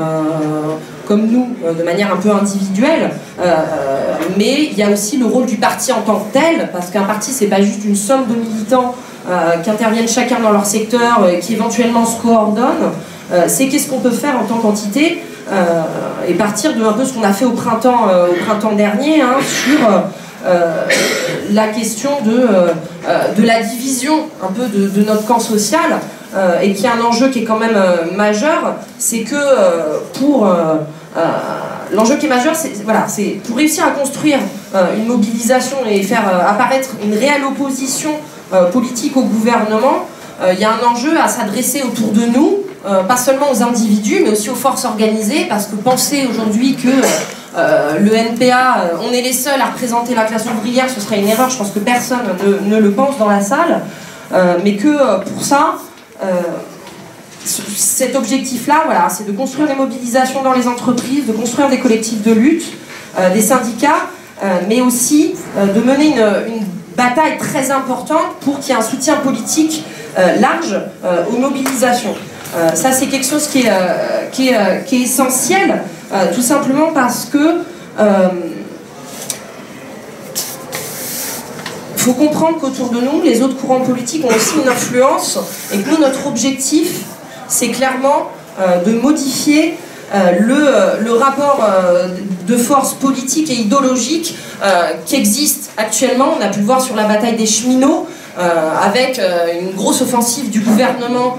comme nous, de manière un peu individuelle mais il y a aussi le rôle du parti en tant que tel, parce qu'un parti, c'est pas juste une somme de militants euh, qui interviennent chacun dans leur secteur, et qui éventuellement se coordonnent. Euh, c'est qu'est-ce qu'on peut faire en tant qu'entité, euh, et partir de un peu ce qu'on a fait au printemps, au printemps dernier, hein, sur la question de, de la division un peu de, notre camp social, et qui est un enjeu qui est quand même majeur, c'est que pour euh, l'enjeu qui est majeur, c'est voilà, pour réussir à construire euh, une mobilisation et faire euh, apparaître une réelle opposition politique au gouvernement, il y a un enjeu à s'adresser autour de nous, pas seulement aux individus, mais aussi aux forces organisées, parce que penser aujourd'hui que le NPA, on est les seuls à représenter la classe ouvrière, ce serait une erreur, je pense que personne ne, ne le pense dans la salle, mais que pour ça, cet objectif-là, voilà, c'est de construire des mobilisations dans les entreprises, de construire des collectifs de lutte, euh, des syndicats, euh, mais aussi euh, de mener une, bataille très importante pour qu'il y ait un soutien politique large aux mobilisations. ça, c'est quelque chose qui est, qui est, qui est essentiel, tout simplement parce que il faut comprendre qu'autour de nous, les autres courants politiques ont aussi une influence et que nous, notre objectif, c'est clairement euh, de modifier euh, le, le, rapport euh, de force politique et idéologique qui existe actuellement. On a pu le voir sur la bataille des cheminots, avec une grosse offensive du gouvernement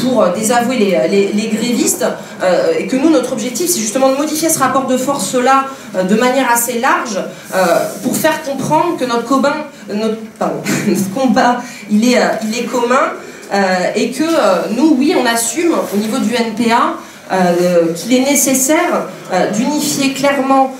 pour désavouer les, grévistes, et que nous, notre objectif, c'est justement de modifier ce rapport de force-là de manière assez large, pour faire comprendre que notre, combat, il est commun, et que nous, oui, on assume au niveau du NPA qu'il est nécessaire d'unifier clairement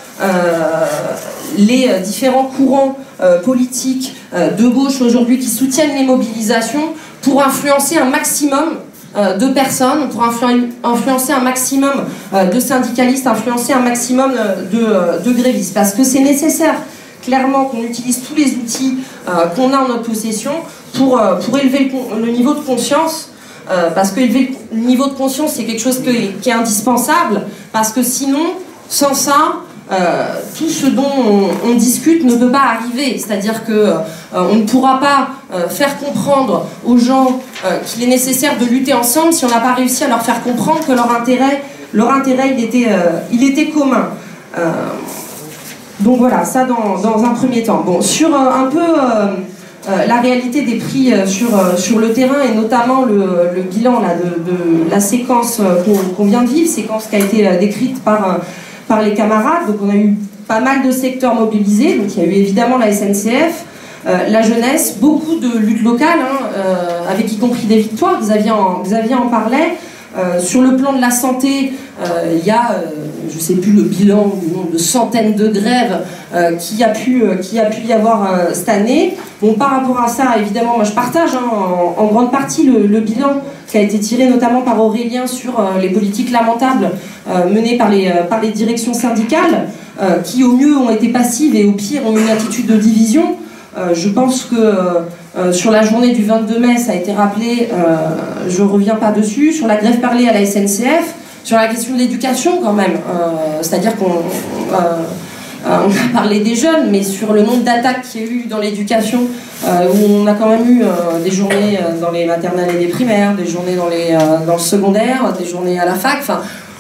les différents courants politiques de gauche aujourd'hui qui soutiennent les mobilisations pour influencer un maximum de personnes, pour influencer un maximum de syndicalistes, influencer un maximum de, de grévistes. Parce que c'est nécessaire clairement qu'on utilise tous les outils qu'on a en notre possession pour, pour élever le, niveau de conscience. parce que élever le niveau de conscience, c'est quelque chose qui est indispensable. Parce que sinon, sans ça, euh, tout ce dont on, discute ne peut pas arriver. C'est-à-dire que euh, on ne pourra pas euh, faire comprendre aux gens qu'il est nécessaire de lutter ensemble si on n'a pas réussi à leur faire comprendre que leur intérêt, il était commun. donc voilà, ça dans, dans, un premier temps. Bon, sur un peu la réalité des prix sur, sur le terrain et notamment le, bilan là, de, la séquence qu'on vient de vivre, séquence qui a été décrite par par les camarades. Donc on a eu pas mal de secteurs mobilisés. Donc il y a eu évidemment la SNCF, euh, la jeunesse, beaucoup de luttes locales, hein, euh, avec y compris des victoires. Xavier en, Xavier en parlait. Euh, sur le plan de la santé, il y a, je ne sais plus le bilan du nombre de centaines de grèves qui, a pu, qui a pu y avoir cette année. Bon, par rapport à ça, évidemment, moi je partage hein, en, grande partie le, bilan qui a été tiré notamment par Aurélien sur les politiques lamentables menées par les, par les directions syndicales, qui au mieux ont été passives et au pire ont une attitude de division. je pense que euh, sur la journée du 22 mai, ça a été rappelé, euh, je ne reviens pas dessus. Sur la grève parlée à la SNCF, sur la question de l'éducation quand même. Euh, c'est-à-dire qu'on a parlé des jeunes, mais sur le nombre d'attaques qu'il y a eu dans l'éducation, où on a quand même eu des journées dans les maternelles et les primaires, des journées dans, les, dans le secondaire, des journées à la fac.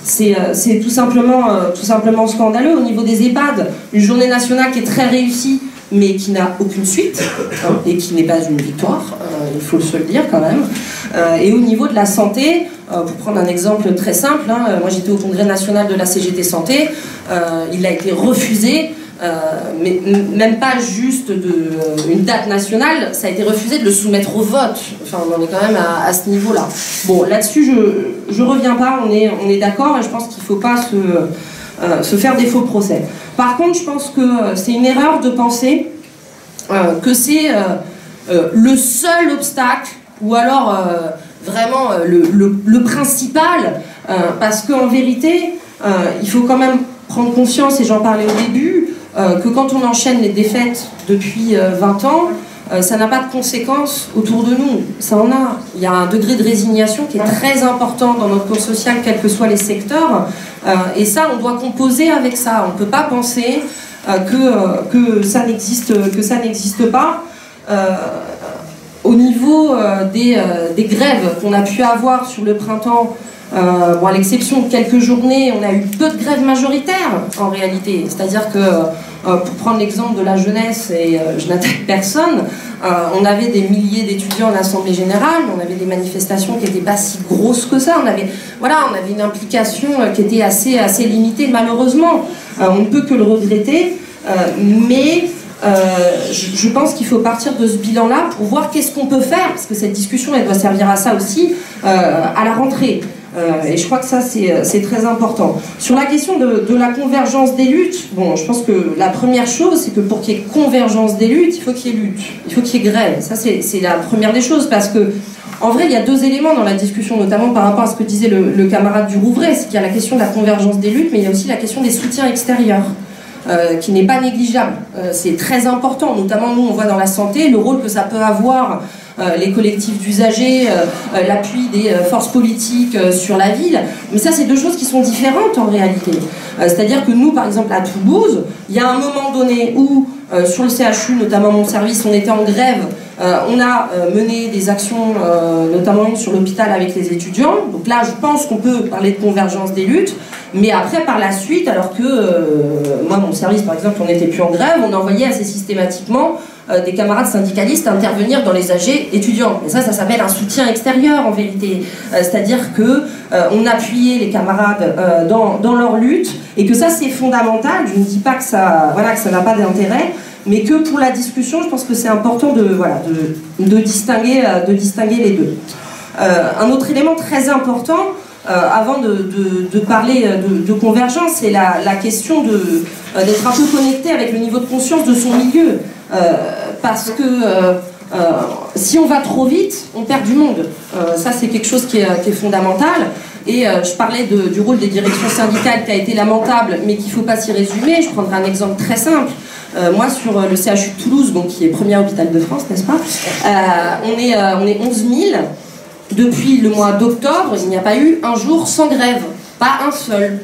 C'est tout, tout simplement scandaleux. Au niveau des EHPAD, une journée nationale qui est très réussie, mais qui n'a aucune suite et qui n'est pas une victoire, euh, il faut se le dire quand même. Euh, et au niveau de la santé, euh, pour prendre un exemple très simple, hein, moi j'étais au congrès national de la CGT Santé, il a été refusé. mais même pas juste de, une date nationale, ça a été refusé de le soumettre au vote. Enfin, on en est quand même à, ce niveau-là. Bon, là-dessus, je ne reviens pas, on est, on est d'accord, et je pense qu'il ne faut pas se, se faire des faux procès. Par contre, je pense que euh, c'est une erreur de penser euh, que c'est euh, le seul obstacle, ou alors vraiment le, principal, parce qu'en vérité, il faut quand même prendre conscience, et j'en parlais au début, que quand on enchaîne les défaites depuis 20 ans, ça n'a pas de conséquences autour de nous. Ça en a. Il y a un degré de résignation qui est très important dans notre cours social, quels que soient les secteurs. Euh, et ça, on doit composer avec ça. On ne peut pas penser euh, que, euh, que ça n'existe pas. Au niveau des, des, grèves qu'on a pu avoir sur le printemps, bon, à l'exception de quelques journées, on a eu peu de grèves majoritaires en réalité. C'est-à-dire que euh, pour prendre l'exemple de la jeunesse, et euh, je n'attaque personne, euh, on avait des milliers d'étudiants en Assemblée Générale, on avait des manifestations qui n'étaient pas si grosses que ça, on avait, voilà, on avait une implication qui était assez, assez limitée, malheureusement. on ne peut que le regretter, mais je, je, pense qu'il faut partir de ce bilan-là pour voir qu'est-ce qu'on peut faire, parce que cette discussion, elle doit servir à ça aussi, à la rentrée. Euh, et je crois que ça, euh, c'est très important. Sur la question de, de, la convergence des luttes, bon, je pense que la première chose, c'est que pour qu'il y ait convergence des luttes, il faut qu'il y ait lutte, il faut qu'il y ait grève. Ça, c'est la première des choses, parce que, en vrai, il y a deux éléments dans la discussion, notamment par rapport à ce que disait le, le camarade du Rouvray, c'est qu'il y a la question de la convergence des luttes, mais il y a aussi la question des soutiens extérieurs. Euh, qui n'est pas négligeable. Euh, c'est très important, notamment nous on voit dans la santé le rôle que ça peut avoir euh, les collectifs d'usagers, l'appui des forces politiques sur la ville. Mais ça, c'est deux choses qui sont différentes en réalité. C'est-à-dire que nous, par exemple, à Toulouse, il y a un moment donné où, sur le CHU, notamment mon service, on était en grève. On a mené des actions, notamment sur l'hôpital avec les étudiants. Donc là, je pense qu'on peut parler de convergence des luttes. Mais après, par la suite, alors que moi, mon service, par exemple, on n'était plus en grève, on envoyait assez systématiquement euh, des camarades syndicalistes intervenir dans les AG étudiants. Et ça, ça s'appelle un soutien extérieur en vérité. Euh, c'est-à-dire que on appuyait les camarades dans, dans, leur lutte et que ça, c'est fondamental. Je ne dis pas que ça voilà, que ça n'a pas d'intérêt, mais que pour la discussion, je pense que c'est important de, voilà, de, de, distinguer, de distinguer les deux. un autre élément très important, euh, avant de, parler de, convergence, c'est la, question euh, d'être un peu connecté avec le niveau de conscience de son milieu. Euh, parce que si on va trop vite, on perd du monde. ça, c'est quelque chose qui est, fondamental. Et je parlais du rôle des directions syndicales qui a été lamentable, mais qu'il ne faut pas s'y résumer. Je prendrai un exemple très simple. Moi, sur le CHU de Toulouse, donc, qui est premier hôpital de France, n'est-ce pas on, est, on est 11 000. Depuis le mois d'octobre, il n'y a pas eu un jour sans grève, pas un seul.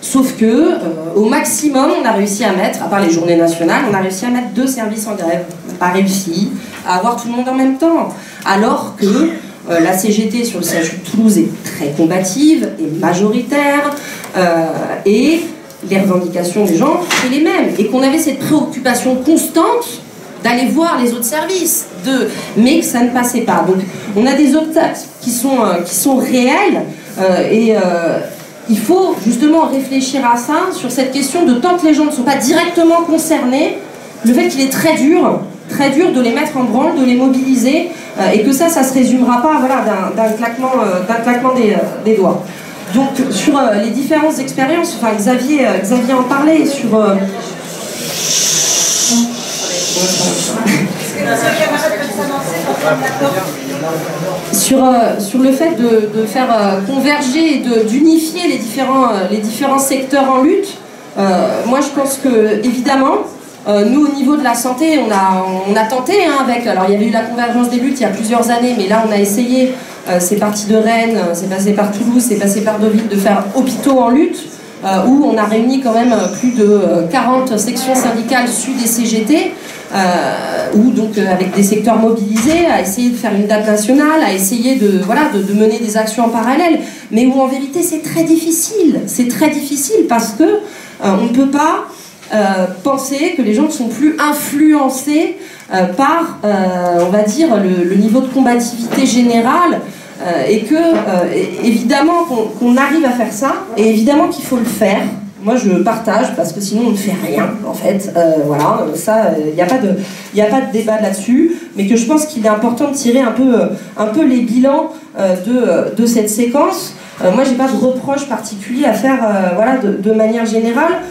Sauf que, euh, au maximum, on a réussi à mettre, à part les journées nationales, on a réussi à mettre deux services en grève. On n'a pas réussi à avoir tout le monde en même temps. Alors que euh, la CGT sur le CHU de Toulouse est très combative et majoritaire, euh, et les revendications des gens, c'est les mêmes. Et qu'on avait cette préoccupation constante d'aller voir les autres services, de, mais que ça ne passait pas. Donc on a des obstacles qui sont, euh, qui sont réels euh, et euh, il faut justement réfléchir à ça, sur cette question de tant que les gens ne sont pas directement concernés, le fait qu'il est très dur, très dur de les mettre en branle, de les mobiliser, et que ça, ça se résumera pas voilà, d'un claquement, claquement des, des, doigts. Donc sur les différentes expériences, enfin Xavier, Xavier en parlait, sur sur, euh, sur le fait de, faire euh, converger et d'unifier les différents, euh, les différents secteurs en lutte, moi je pense que évidemment, nous au niveau de la santé, on a, tenté hein, avec, alors il y avait eu la convergence des luttes il y a plusieurs années, mais là on a essayé, c'est parti de Rennes, c'est passé par Toulouse, c'est passé par Deauville, de faire hôpitaux en lutte. où on a réuni quand même plus de 40 sections syndicales sud et CGT, euh, ou donc euh, avec des secteurs mobilisés, à essayer de faire une date nationale, à essayer de, voilà, de, mener des actions en parallèle, mais où en vérité c'est très difficile. C'est très difficile parce que euh, on ne peut pas penser que les gens ne sont plus influencés par, on va dire, le, niveau de combativité générale. et que, évidemment, qu'on arrive à faire ça, et évidemment qu'il faut le faire, moi, je partage parce que sinon on ne fait rien, en fait. Euh, voilà, ça, il n'y a, pas de, a pas de débat là-dessus, mais que je pense qu'il est important de tirer un peu, un peu les bilans euh, de, de, cette séquence. Euh, moi, j'ai pas de reproche particulier à faire voilà, de, manière générale,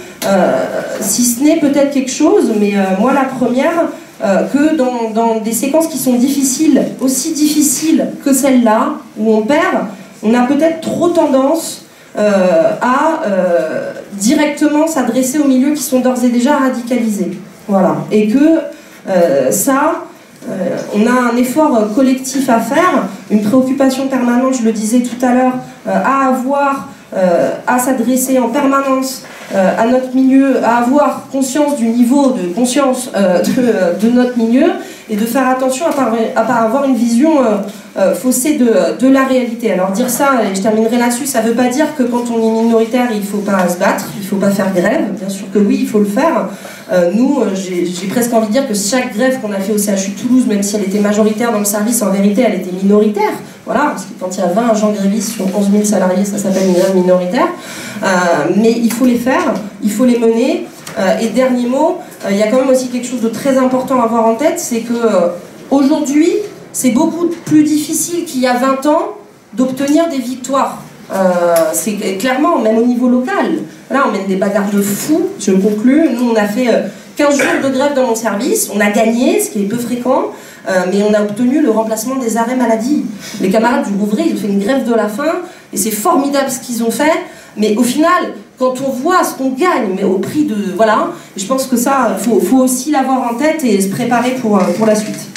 si ce n'est peut-être quelque chose, mais moi, la première, que dans, des séquences qui sont difficiles, aussi difficiles que celle-là, où on perd, on a peut-être trop tendance euh, à euh, directement s'adresser aux milieux qui sont d'ores et déjà radicalisés. Voilà. Et que euh, ça, on a un effort collectif à faire, une préoccupation permanente, je le disais tout à l'heure, à avoir, à s'adresser en permanence à notre milieu, à avoir conscience du niveau de conscience de, notre milieu et de faire attention à ne pas avoir une vision euh, faussée de, de, la réalité. Alors dire ça, et je terminerai là-dessus, ça ne veut pas dire que quand on est minoritaire, il ne faut pas se battre, il ne faut pas faire grève. Bien sûr que oui, il faut le faire. Euh, nous, euh, j'ai presque envie de dire que chaque grève qu'on a fait au CHU Toulouse, même si elle était majoritaire dans le service, en vérité, elle était minoritaire. Voilà, parce que quand il y a 20 agents grévistes sur 11 000 salariés, ça s'appelle une grève minoritaire. mais il faut les faire, il faut les mener. et dernier mot, il y a quand même aussi quelque chose de très important à avoir en tête, c'est que aujourd'hui, c'est beaucoup plus difficile qu'il y a 20 ans d'obtenir des victoires. Euh, c'est clairement, même au niveau local. Là, on mène des bagarres de fous, je conclue. Nous, on a fait 15 euh, jours de grève dans mon service, on a gagné, ce qui est peu fréquent, euh, mais on a obtenu le remplacement des arrêts maladie. Les camarades du Rouvray, ils ont fait une grève de la faim, et c'est formidable ce qu'ils ont fait, mais au final, quand on voit ce qu'on gagne, mais au prix de... Voilà, je pense que ça, faut, faut, aussi l'avoir en tête et se préparer pour la suite.